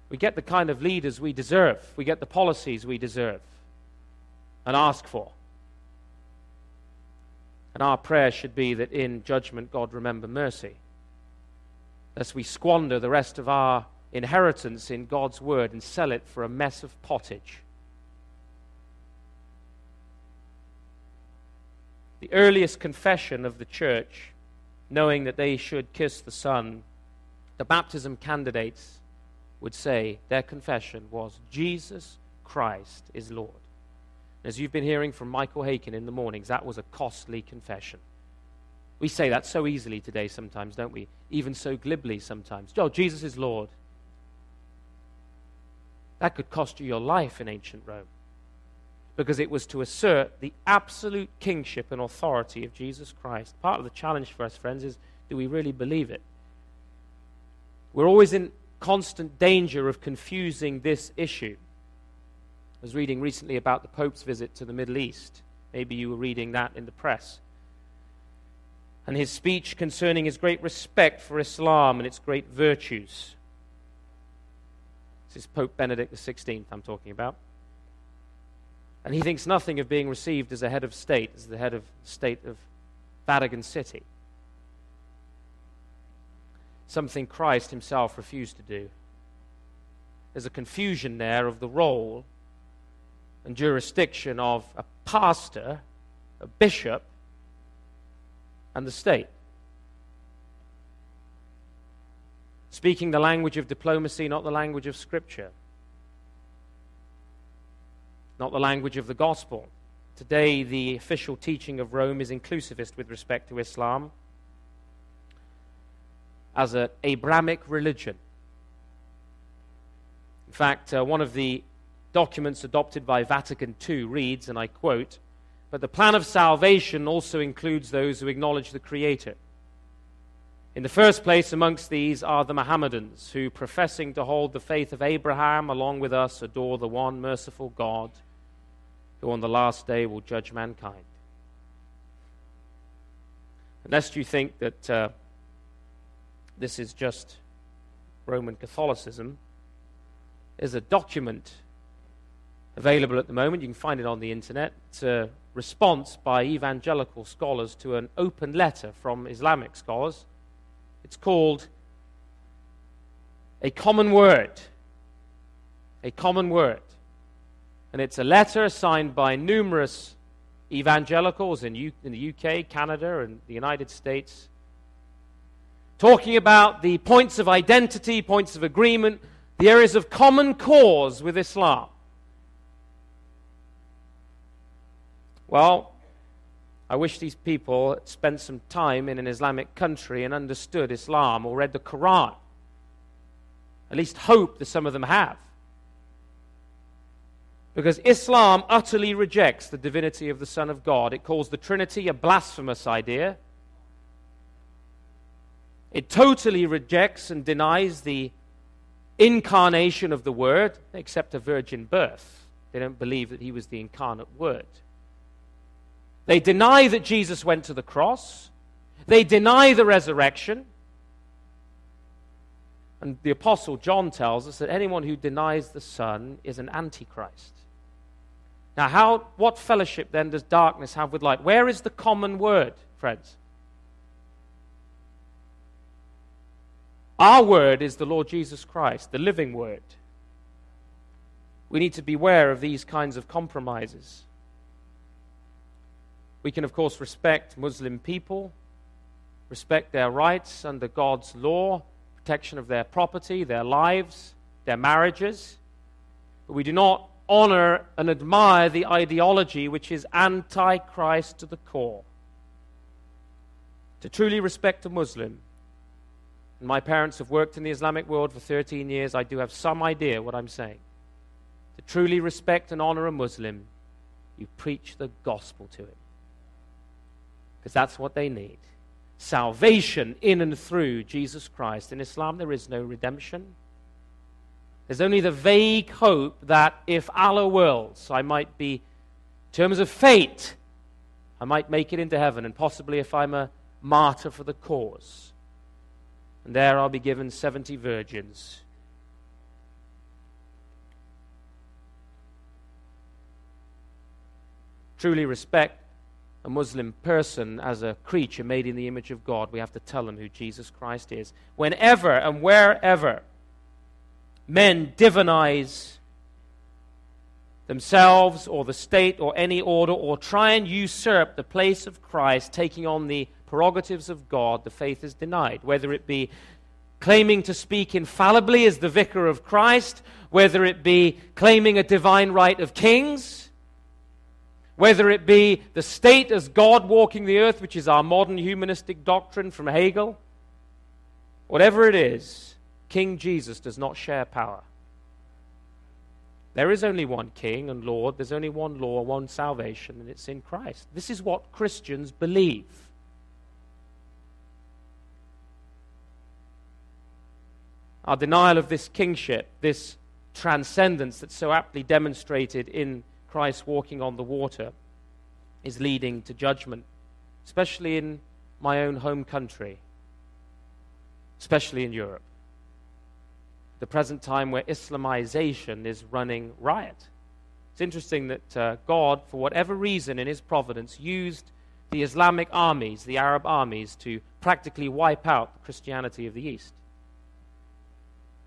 We get the kind of leaders we deserve, we get the policies we deserve and ask for. And our prayer should be that in judgment, God remember mercy. Lest we squander the rest of our inheritance in God's word and sell it for a mess of pottage. the earliest confession of the church, knowing that they should kiss the Son, the baptism candidates would say their confession was Jesus Christ is Lord. As you've been hearing from Michael Haykin in the mornings, that was a costly confession. We say that so easily today sometimes, don't we? Even so glibly sometimes. Oh, Jesus is Lord. That could cost you your life in ancient Rome because it was to assert the absolute kingship and authority of Jesus Christ. Part of the challenge for us, friends, is do we really believe it? We're always in constant danger of confusing this issue. I was reading recently about the Pope's visit to the Middle East. Maybe you were reading that in the press. And his speech concerning his great respect for Islam and its great virtues. This is Pope Benedict XVI I'm talking about. And he thinks nothing of being received as a head of state, as the head of state of Vatican City. Something Christ himself refused to do. There's a confusion there of the role and jurisdiction of a pastor, a bishop, and the state. Speaking the language of diplomacy, not the language of Scripture not the language of the gospel. Today, the official teaching of Rome is inclusivist with respect to Islam as an Abrahamic religion. In fact, uh, one of the documents adopted by Vatican II reads, and I quote, But the plan of salvation also includes those who acknowledge the Creator. In the first place, amongst these are the Mohammedans, who, professing to hold the faith of Abraham along with us, adore the one merciful God who on the last day will judge mankind. Unless you think that uh, this is just Roman Catholicism, there's a document available at the moment. You can find it on the internet. It's a response by evangelical scholars to an open letter from Islamic scholars. It's called A Common Word. A Common Word. And it's a letter signed by numerous evangelicals in, U- in the UK, Canada, and the United States, talking about the points of identity, points of agreement, the areas of common cause with Islam. Well, I wish these people spent some time in an Islamic country and understood Islam or read the Quran. At least hope that some of them have. Because Islam utterly rejects the divinity of the Son of God. It calls the Trinity a blasphemous idea. It totally rejects and denies the incarnation of the Word, except a virgin birth. They don't believe that he was the incarnate Word. They deny that Jesus went to the cross. They deny the resurrection. And the Apostle John tells us that anyone who denies the Son is an antichrist. Now, how, what fellowship then does darkness have with light? Where is the common word, friends? Our word is the Lord Jesus Christ, the living word. We need to beware of these kinds of compromises. We can, of course, respect Muslim people, respect their rights under God's law, protection of their property, their lives, their marriages, but we do not honor and admire the ideology which is anti-Christ to the core. To truly respect a Muslim, and my parents have worked in the Islamic world for 13 years, I do have some idea what I'm saying. To truly respect and honor a Muslim, you preach the gospel to him. Because that's what they need. Salvation in and through Jesus Christ. In Islam, there is no redemption. There's only the vague hope that if Allah wills, I might be, in terms of fate, I might make it into heaven, and possibly if I'm a martyr for the cause. And there I'll be given 70 virgins. Truly respect a Muslim person as a creature made in the image of God. We have to tell them who Jesus Christ is. Whenever and wherever men divinize themselves or the state or any order or try and usurp the place of Christ, taking on the prerogatives of God, the faith is denied. Whether it be claiming to speak infallibly as the vicar of Christ, whether it be claiming a divine right of kings, whether it be the state as God walking the earth, which is our modern humanistic doctrine from Hegel, whatever it is King Jesus does not share power. There is only one King and Lord, there's only one law, one salvation, and it's in Christ. This is what Christians believe. Our denial of this kingship, this transcendence that's so aptly demonstrated in Christ walking on the water, is leading to judgment, especially in my own home country, especially in Europe the present time where Islamization is running riot. It's interesting that uh, God, for whatever reason in his providence, used the Islamic armies, the Arab armies, to practically wipe out the Christianity of the East.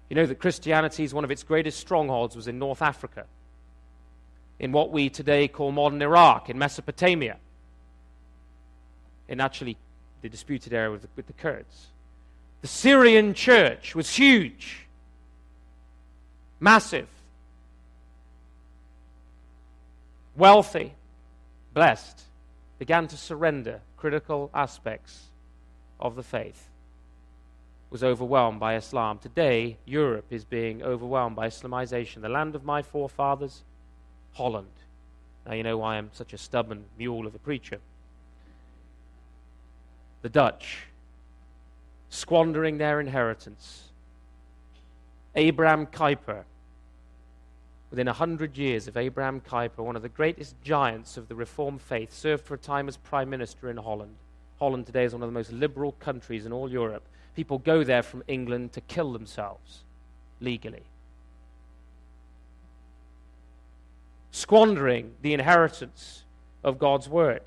You know that Christianity is one of its greatest strongholds was in North Africa, in what we today call modern Iraq, in Mesopotamia, in actually the disputed area with the, with the Kurds. The Syrian church was huge. Massive. Wealthy. Blessed. Began to surrender critical aspects of the faith. Was overwhelmed by Islam. Today, Europe is being overwhelmed by Islamization. The land of my forefathers, Holland. Now, you know why I'm such a stubborn mule of a preacher. The Dutch, squandering their inheritance Abraham Kuyper. Within a hundred years of Abraham Kuyper, one of the greatest giants of the Reformed faith, served for a time as prime minister in Holland. Holland today is one of the most liberal countries in all Europe. People go there from England to kill themselves legally. Squandering the inheritance of God's word.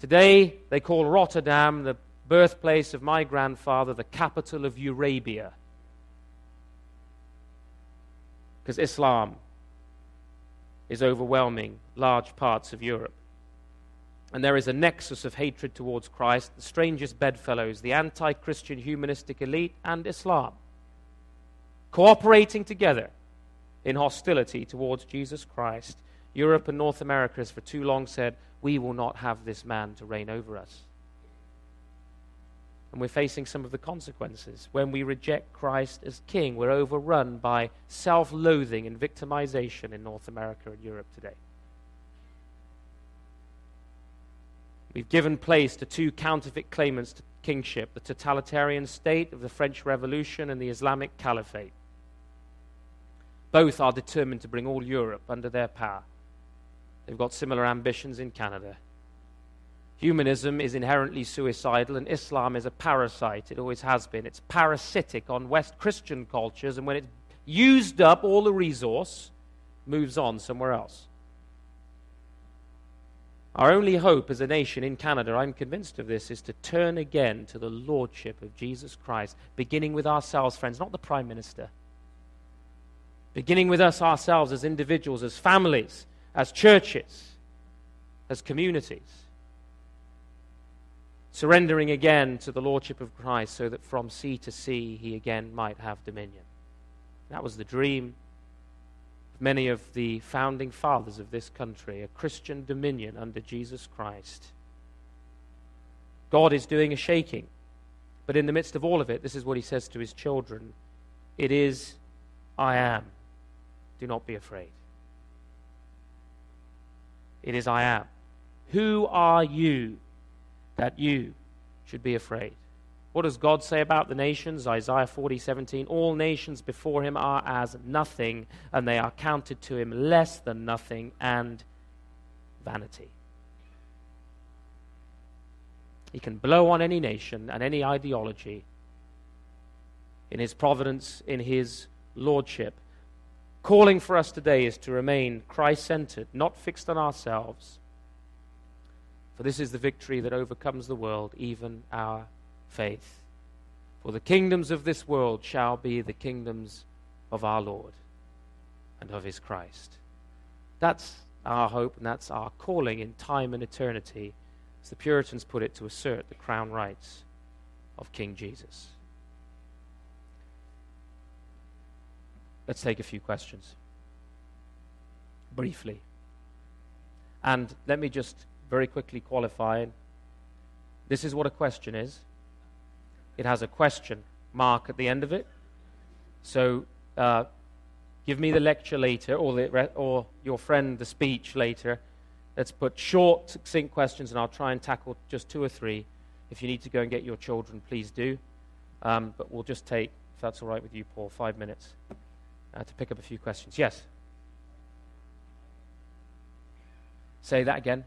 Today, they call Rotterdam, the birthplace of my grandfather, the capital of Eurabia. because Islam is overwhelming large parts of Europe. And there is a nexus of hatred towards Christ, the strangest bedfellows, the anti Christian humanistic elite, and Islam, cooperating together in hostility towards Jesus Christ. Europe and North America has for too long said, We will not have this man to reign over us. And we're facing some of the consequences. When we reject Christ as king, we're overrun by self loathing and victimization in North America and Europe today. We've given place to two counterfeit claimants to kingship the totalitarian state of the French Revolution and the Islamic Caliphate. Both are determined to bring all Europe under their power. They've got similar ambitions in Canada. Humanism is inherently suicidal, and Islam is a parasite. It always has been. It's parasitic on West Christian cultures, and when it's used up all the resource, moves on somewhere else. Our only hope as a nation in Canada, I'm convinced of this, is to turn again to the Lordship of Jesus Christ, beginning with ourselves, friends, not the Prime Minister. Beginning with us ourselves as individuals, as families, as churches, as communities. Surrendering again to the Lordship of Christ so that from sea to sea he again might have dominion. That was the dream of many of the founding fathers of this country, a Christian dominion under Jesus Christ. God is doing a shaking. But in the midst of all of it, this is what he says to his children It is, I am. Do not be afraid. It is, I am. Who are you that you should be afraid? What does God say about the nations? Isaiah 40, 17. All nations before him are as nothing, and they are counted to him less than nothing and vanity. He can blow on any nation and any ideology in his providence, in his lordship. Calling for us today is to remain Christ centered, not fixed on ourselves. For this is the victory that overcomes the world, even our faith. For the kingdoms of this world shall be the kingdoms of our Lord and of his Christ. That's our hope and that's our calling in time and eternity, as the Puritans put it, to assert the crown rights of King Jesus. Let's take a few questions. Briefly. And let me just very quickly qualify this is what a question is it has a question mark at the end of it. So uh, give me the lecture later, or, the, or your friend the speech later. Let's put short, succinct questions, and I'll try and tackle just two or three. If you need to go and get your children, please do. Um, but we'll just take, if that's all right with you, Paul, five minutes uh, to pick up a few questions. Yes? Say that again.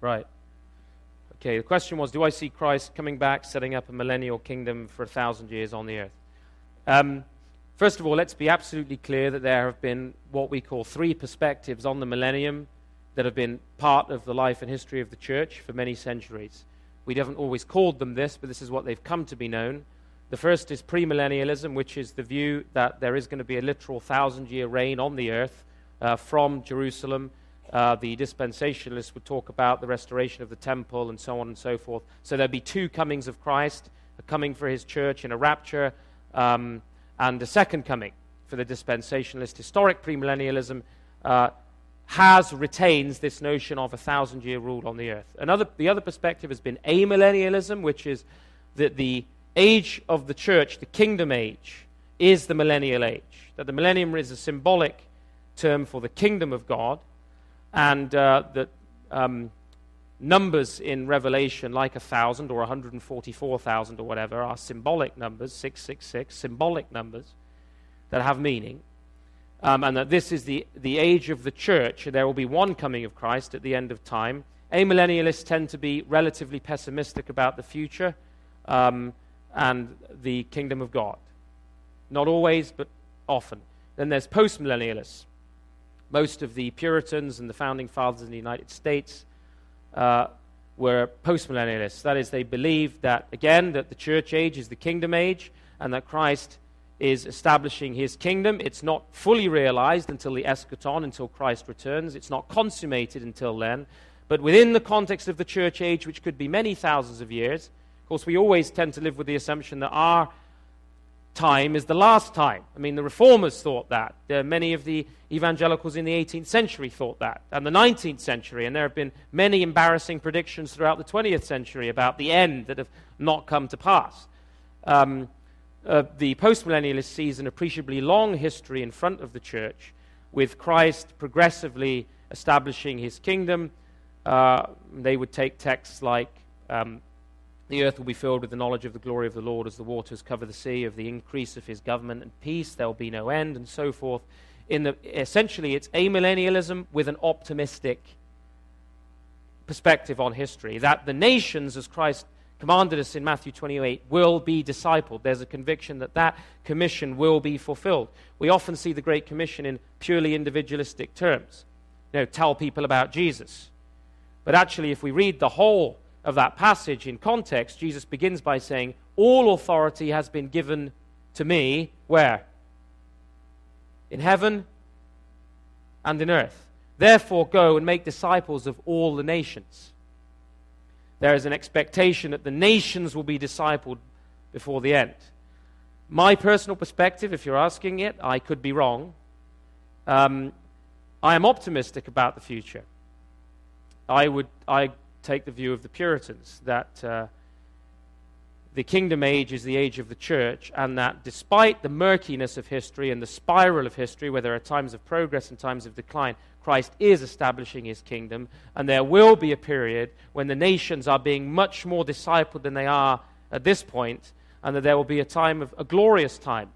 Right. Okay, the question was Do I see Christ coming back, setting up a millennial kingdom for a thousand years on the earth? Um, first of all, let's be absolutely clear that there have been what we call three perspectives on the millennium that have been part of the life and history of the church for many centuries. We haven't always called them this, but this is what they've come to be known. The first is premillennialism, which is the view that there is going to be a literal thousand year reign on the earth uh, from Jerusalem uh, the dispensationalists would talk about the restoration of the temple and so on and so forth. So there'd be two comings of Christ a coming for his church in a rapture, um, and a second coming for the dispensationalist. Historic premillennialism uh, has, retains this notion of a thousand year rule on the earth. Another, the other perspective has been amillennialism, which is that the age of the church, the kingdom age, is the millennial age. That the millennium is a symbolic term for the kingdom of God and uh, that um, numbers in Revelation, like a thousand or 144,000 or whatever, are symbolic numbers, 666, symbolic numbers that have meaning. Um, and that this is the, the age of the church. There will be one coming of Christ at the end of time. Amillennialists tend to be relatively pessimistic about the future um, and the kingdom of God. Not always, but often. Then there's postmillennialists most of the Puritans and the founding fathers in the United States uh, were postmillennialists. That is, they believed that, again, that the church age is the kingdom age and that Christ is establishing his kingdom. It's not fully realized until the eschaton, until Christ returns. It's not consummated until then. But within the context of the church age, which could be many thousands of years, course, we always tend to live with the assumption that our time is the last time. I mean, the reformers thought that. many of the evangelicals in the 18th century thought that, and the 19th century. And there have been many embarrassing predictions throughout the 20th century about the end that have not come to pass. Um, uh, the postmillennialist sees an appreciably long history in front of the church, with Christ progressively establishing his kingdom. Uh, they would take texts like um, the earth will be filled with the knowledge of the glory of the Lord as the waters cover the sea, of the increase of his government and peace. There will be no end, and so forth. In the, essentially, it's amillennialism with an optimistic perspective on history that the nations, as Christ commanded us in Matthew 28, will be discipled. There's a conviction that that commission will be fulfilled. We often see the Great Commission in purely individualistic terms. You know, tell people about Jesus. But actually, if we read the whole of that passage in context, Jesus begins by saying, All authority has been given to me, where? In heaven and in earth. Therefore, go and make disciples of all the nations there is an expectation that the nations will be discipled before the end. My personal perspective, if you're asking it, I could be wrong. Um, I am optimistic about the future. I would I take the view of the Puritans that uh, the kingdom age is the age of the church, and that despite the murkiness of history and the spiral of history, where there are times of progress and times of decline, Christ is establishing his kingdom, and there will be a period when the nations are being much more discipled than they are at this point, and that there will be a time of a glorious time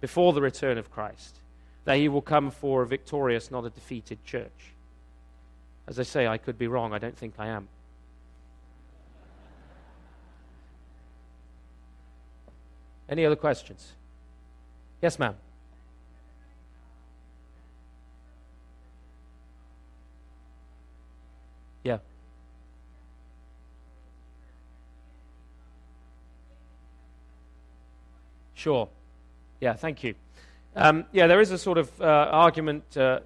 before the return of Christ, that he will come for a victorious, not a defeated church. As I say, I could be wrong. I don't think I am. Any other questions? Yes, ma'am. Yeah. Sure. Yeah, thank you. Um, yeah, there is a sort of uh, argument uh,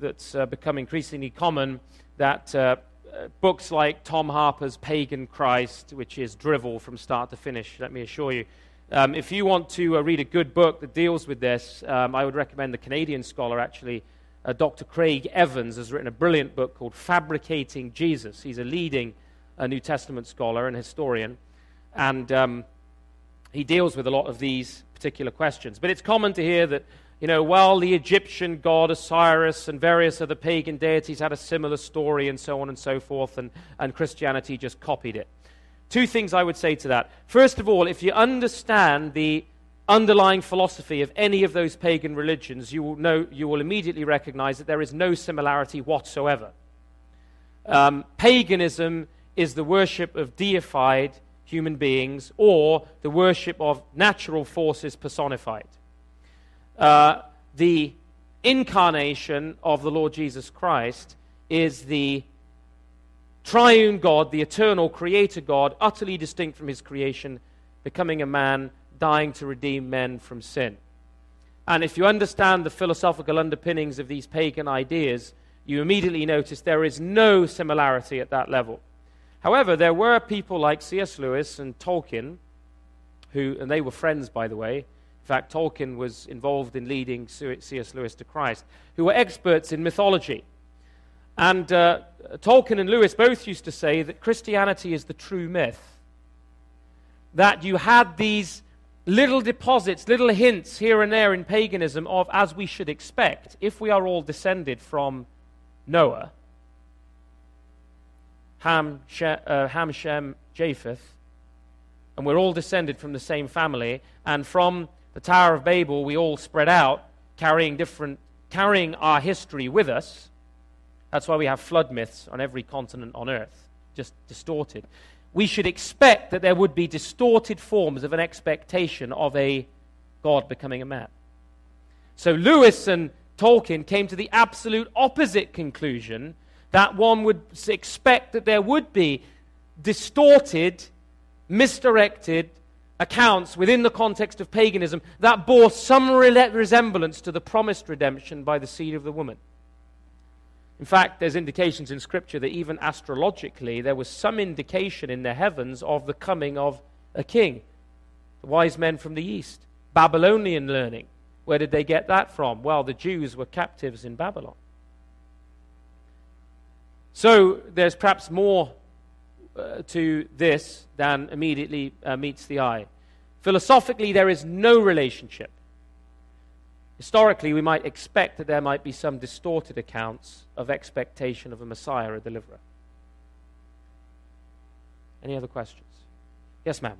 that's uh, become increasingly common that uh, books like Tom Harpur's Pagan Christ, which is drivel from start to finish, let me assure you. Um, if you want to uh, read a good book that deals with this, um, I would recommend the Canadian scholar, actually, uh, Dr. Craig Evans has written a brilliant book called Fabricating Jesus. He's a leading uh, New Testament scholar and historian, and um, he deals with a lot of these particular questions. But it's common to hear that, you know, well, the Egyptian god Osiris and various other pagan deities had a similar story and so on and so forth, and, and Christianity just copied it. Two things I would say to that. First of all, if you understand the underlying philosophy of any of those pagan religions, you will, know, you will immediately recognize that there is no similarity whatsoever. Um, paganism is the worship of deified human beings or the worship of natural forces personified. Uh, the incarnation of the Lord Jesus Christ is the triune God, the eternal creator God, utterly distinct from his creation, becoming a man dying to redeem men from sin. And if you understand the philosophical underpinnings of these pagan ideas, you immediately notice there is no similarity at that level. However, there were people like C.S. Lewis and Tolkien, who, and they were friends, by the way. In fact, Tolkien was involved in leading C.S. Lewis to Christ, who were experts in mythology. And uh, Tolkien and Lewis both used to say that Christianity is the true myth. That you had these little deposits, little hints here and there in paganism of, as we should expect, if we are all descended from Noah, Ham, Shem, uh, Ham, Shem, Japheth, and we're all descended from the same family, and from the Tower of Babel we all spread out, carrying different, carrying our history with us. That's why we have flood myths on every continent on earth, just distorted we should expect that there would be distorted forms of an expectation of a God becoming a man. So Lewis and Tolkien came to the absolute opposite conclusion that one would expect that there would be distorted, misdirected accounts within the context of paganism that bore some resemblance to the promised redemption by the seed of the woman. In fact, there's indications in Scripture that even astrologically, there was some indication in the heavens of the coming of a king. The wise men from the east. Babylonian learning. Where did they get that from? Well, the Jews were captives in Babylon. So there's perhaps more uh, to this than immediately uh, meets the eye. Philosophically, there is no relationship Historically, we might expect that there might be some distorted accounts of expectation of a Messiah, a deliverer. Any other questions? Yes, ma'am.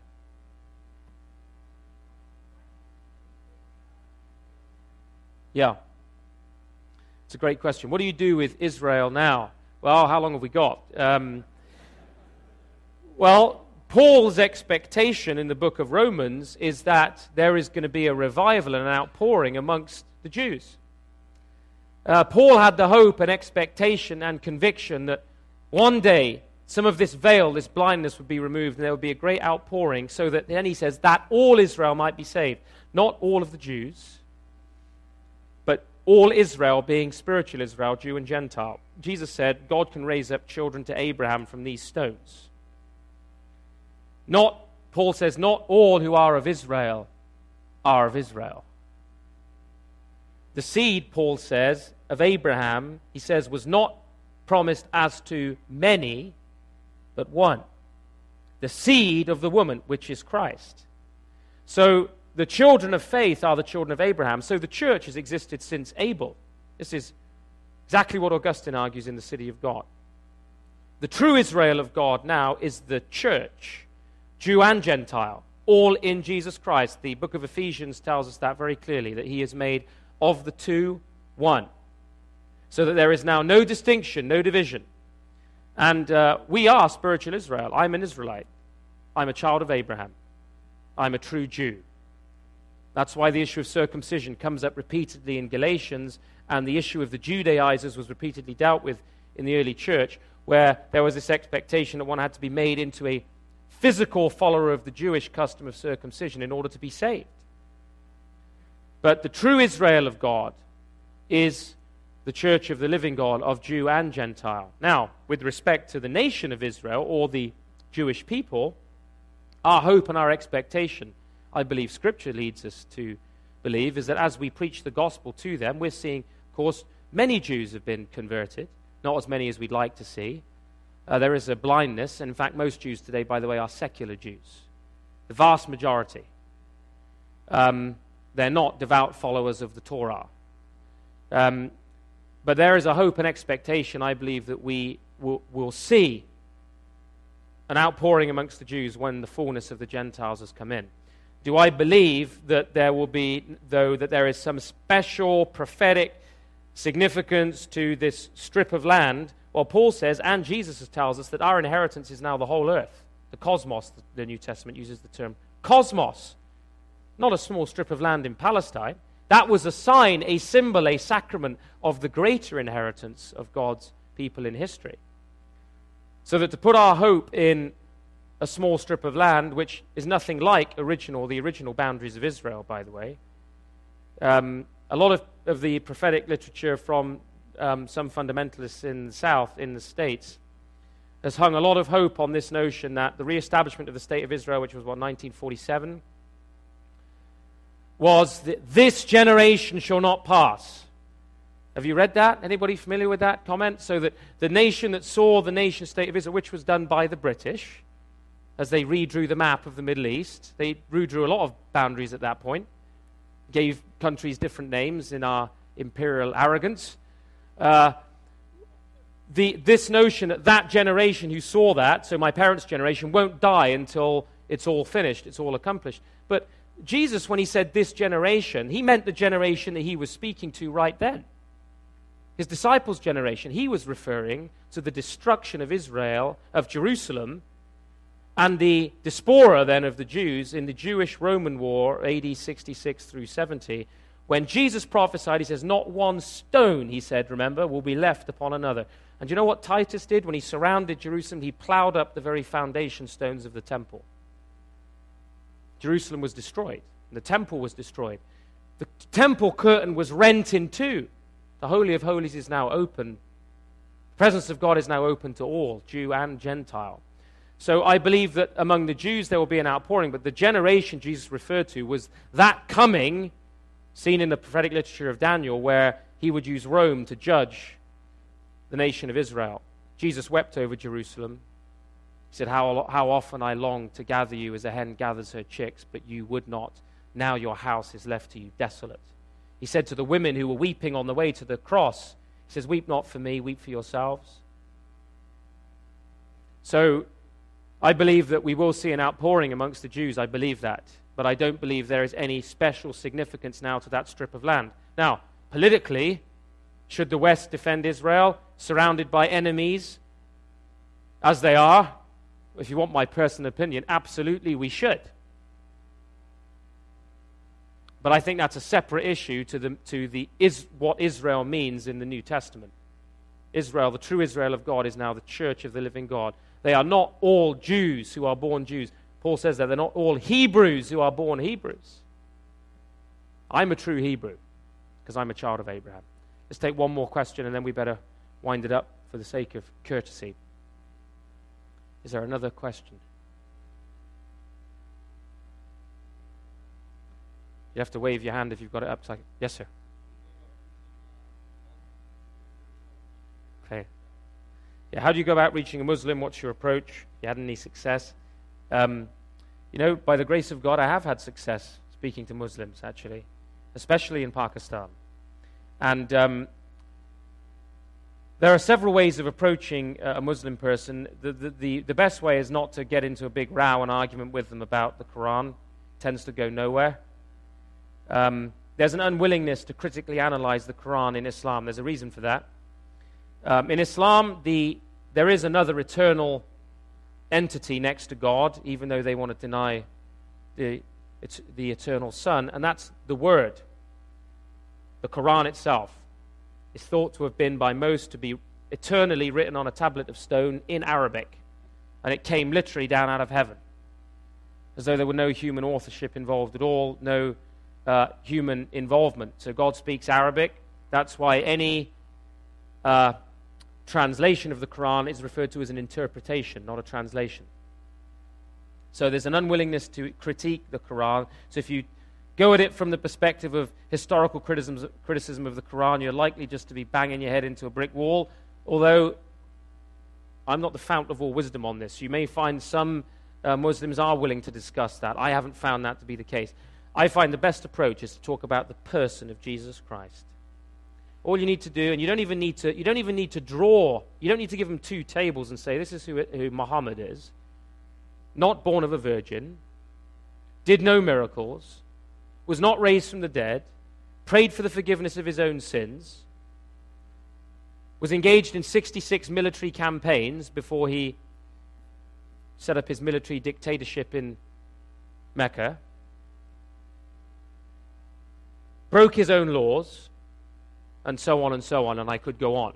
Yeah. It's a great question. What do you do with Israel now? Well, how long have we got? Um, Well, Paul's expectation in the book of Romans is that there is going to be a revival and an outpouring amongst the Jews. Uh, Paul had the hope and expectation and conviction that one day some of this veil, this blindness would be removed, and there would be a great outpouring, so that then he says that all Israel might be saved. Not all of the Jews, but all Israel being spiritual Israel, Jew and Gentile. Jesus said, God can raise up children to Abraham from these stones. Not, Paul says, not all who are of Israel are of Israel. The seed, Paul says, of Abraham, he says, was not promised as to many, but one. The seed of the woman, which is Christ. So the children of faith are the children of Abraham. So the church has existed since Abel. This is exactly what Augustine argues in the City of God. The true Israel of God now is the church, Jew and Gentile, all in Jesus Christ. The book of Ephesians tells us that very clearly, that he is made of the two one. So that there is now no distinction, no division. And uh, we are spiritual Israel. I'm an Israelite. I'm a child of Abraham. I'm a true Jew. That's why the issue of circumcision comes up repeatedly in Galatians, and the issue of the Judaizers was repeatedly dealt with in the early church, where there was this expectation that one had to be made into a physical follower of the Jewish custom of circumcision in order to be saved. But the true Israel of God is the church of the living God, of Jew and Gentile. Now, with respect to the nation of Israel or the Jewish people, our hope and our expectation, I believe Scripture leads us to believe, is that as we preach the gospel to them, we're seeing, of course, many Jews have been converted, not as many as we'd like to see. Uh, there is a blindness, and in fact, most Jews today, by the way, are secular Jews. The vast majority. Um, they're not devout followers of the Torah. Um, but there is a hope and expectation, I believe, that we will, will see an outpouring amongst the Jews when the fullness of the Gentiles has come in. Do I believe that there will be, though, that there is some special prophetic significance to this strip of land? Well, Paul says, and Jesus tells us, that our inheritance is now the whole earth. The cosmos, the New Testament uses the term cosmos. Not a small strip of land in Palestine. That was a sign, a symbol, a sacrament of the greater inheritance of God's people in history. So that to put our hope in a small strip of land, which is nothing like original, the original boundaries of Israel, by the way, um, a lot of, of the prophetic literature from um, some fundamentalists in the South, in the States, has hung a lot of hope on this notion that the reestablishment of the State of Israel, which was, what, 1947, was that this generation shall not pass. Have you read that? Anybody familiar with that comment? So that the nation that saw the nation state of Israel, which was done by the British, as they redrew the map of the Middle East, they redrew a lot of boundaries at that point, gave countries different names in our imperial arrogance. Uh, the, this notion that that generation who saw that, so my parents' generation, won't die until it's all finished, it's all accomplished. But Jesus, when he said this generation, he meant the generation that he was speaking to right then. His disciples' generation. He was referring to the destruction of Israel, of Jerusalem, and the diaspora then of the Jews in the Jewish Roman War, AD 66 through 70. When Jesus prophesied, he says, Not one stone, he said, remember, will be left upon another. And you know what Titus did when he surrounded Jerusalem? He plowed up the very foundation stones of the temple. Jerusalem was destroyed, the temple was destroyed. The temple curtain was rent in two. The Holy of Holies is now open. The presence of God is now open to all, Jew and Gentile. So I believe that among the Jews there will be an outpouring, but the generation Jesus referred to was that coming, seen in the prophetic literature of Daniel, where he would use Rome to judge the nation of Israel. Jesus wept over Jerusalem. He said, how, how often I long to gather you as a hen gathers her chicks, but you would not. Now your house is left to you desolate. He said to the women who were weeping on the way to the cross, He says, Weep not for me, weep for yourselves. So I believe that we will see an outpouring amongst the Jews. I believe that. But I don't believe there is any special significance now to that strip of land. Now, politically, should the West defend Israel, surrounded by enemies, as they are, if you want my personal opinion, absolutely we should. But I think that's a separate issue to, the, to the, is, what Israel means in the New Testament. Israel, the true Israel of God, is now the church of the living God. They are not all Jews who are born Jews. Paul says that they're not all Hebrews who are born Hebrews. I'm a true Hebrew because I'm a child of Abraham. Let's take one more question and then we better wind it up for the sake of courtesy. Is there another question? You have to wave your hand if you've got it up. Yes, sir. Okay. Yeah, how do you go about reaching a Muslim? What's your approach? You had any success? Um, you know, by the grace of God, I have had success speaking to Muslims, actually, especially in Pakistan. And um, there are several ways of approaching a Muslim person. The, the, the, the, best way is not to get into a big row and argument with them about the Quran. It tends to go nowhere. Um, there's an unwillingness to critically analyze the Quran in Islam. There's a reason for that. Um, in Islam, the, there is another eternal entity next to God, even though they want to deny the, the eternal Son, and that's the Word. The Quran itself is thought to have been by most to be eternally written on a tablet of stone in Arabic, and it came literally down out of heaven, as though there were no human authorship involved at all, no uh, human involvement. So God speaks Arabic. That's why any uh, translation of the Quran is referred to as an interpretation, not a translation. So there's an unwillingness to critique the Quran. So if you go at it from the perspective of historical criticism, of the Quran, you're likely just to be banging your head into a brick wall. Although I'm not the fount of all wisdom on this. You may find some uh, Muslims are willing to discuss that. I haven't found that to be the case. I find the best approach is to talk about the person of Jesus Christ. All you need to do, and you don't even need to, you don't even need to draw, you don't need to give them two tables and say, this is who, who Muhammad is. Not born of a virgin, did no miracles, was not raised from the dead, prayed for the forgiveness of his own sins, was engaged in 66 military campaigns before he set up his military dictatorship in Mecca, broke his own laws, and so on and so on, and I could go on.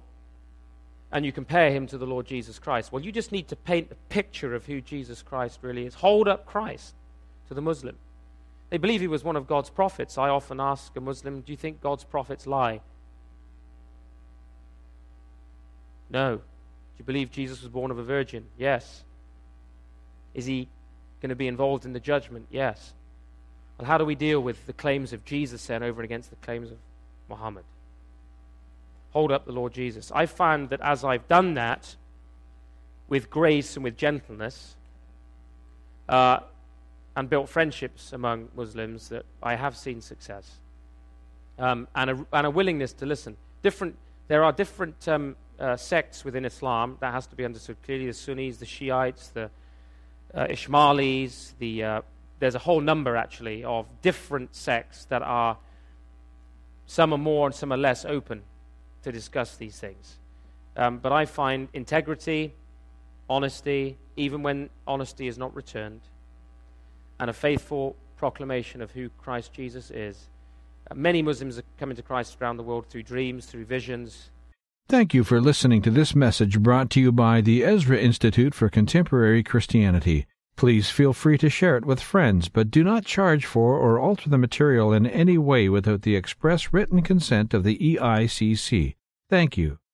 And you compare him to the Lord Jesus Christ. Well, you just need to paint a picture of who Jesus Christ really is. Hold up Christ to the Muslim. They believe he was one of God's prophets. I often ask a Muslim, Do you think God's prophets lie? No. Do you believe Jesus was born of a virgin? Yes. Is he going to be involved in the judgment? Yes. Well, how do we deal with the claims of Jesus then over against the claims of Muhammad? Hold up the Lord Jesus. I found that as I've done that with grace and with gentleness, uh, and built friendships among Muslims, that I have seen success. Um, and, a, and, a, willingness to listen. Different, there are different um, uh, sects within Islam that has to be understood clearly the Sunnis, the Shiites, the uh, the uh, there's a whole number actually of different sects that are some are more and some are less open to discuss these things. Um, but I find integrity, honesty, even when honesty is not returned, and a faithful proclamation of who Christ Jesus is. Uh, many Muslims are coming to Christ around the world through dreams, through visions. Thank you for listening to this message brought to you by the Ezra Institute for Contemporary Christianity. Please feel free to share it with friends, but do not charge for or alter the material in any way without the express written consent of the EICC. Thank you.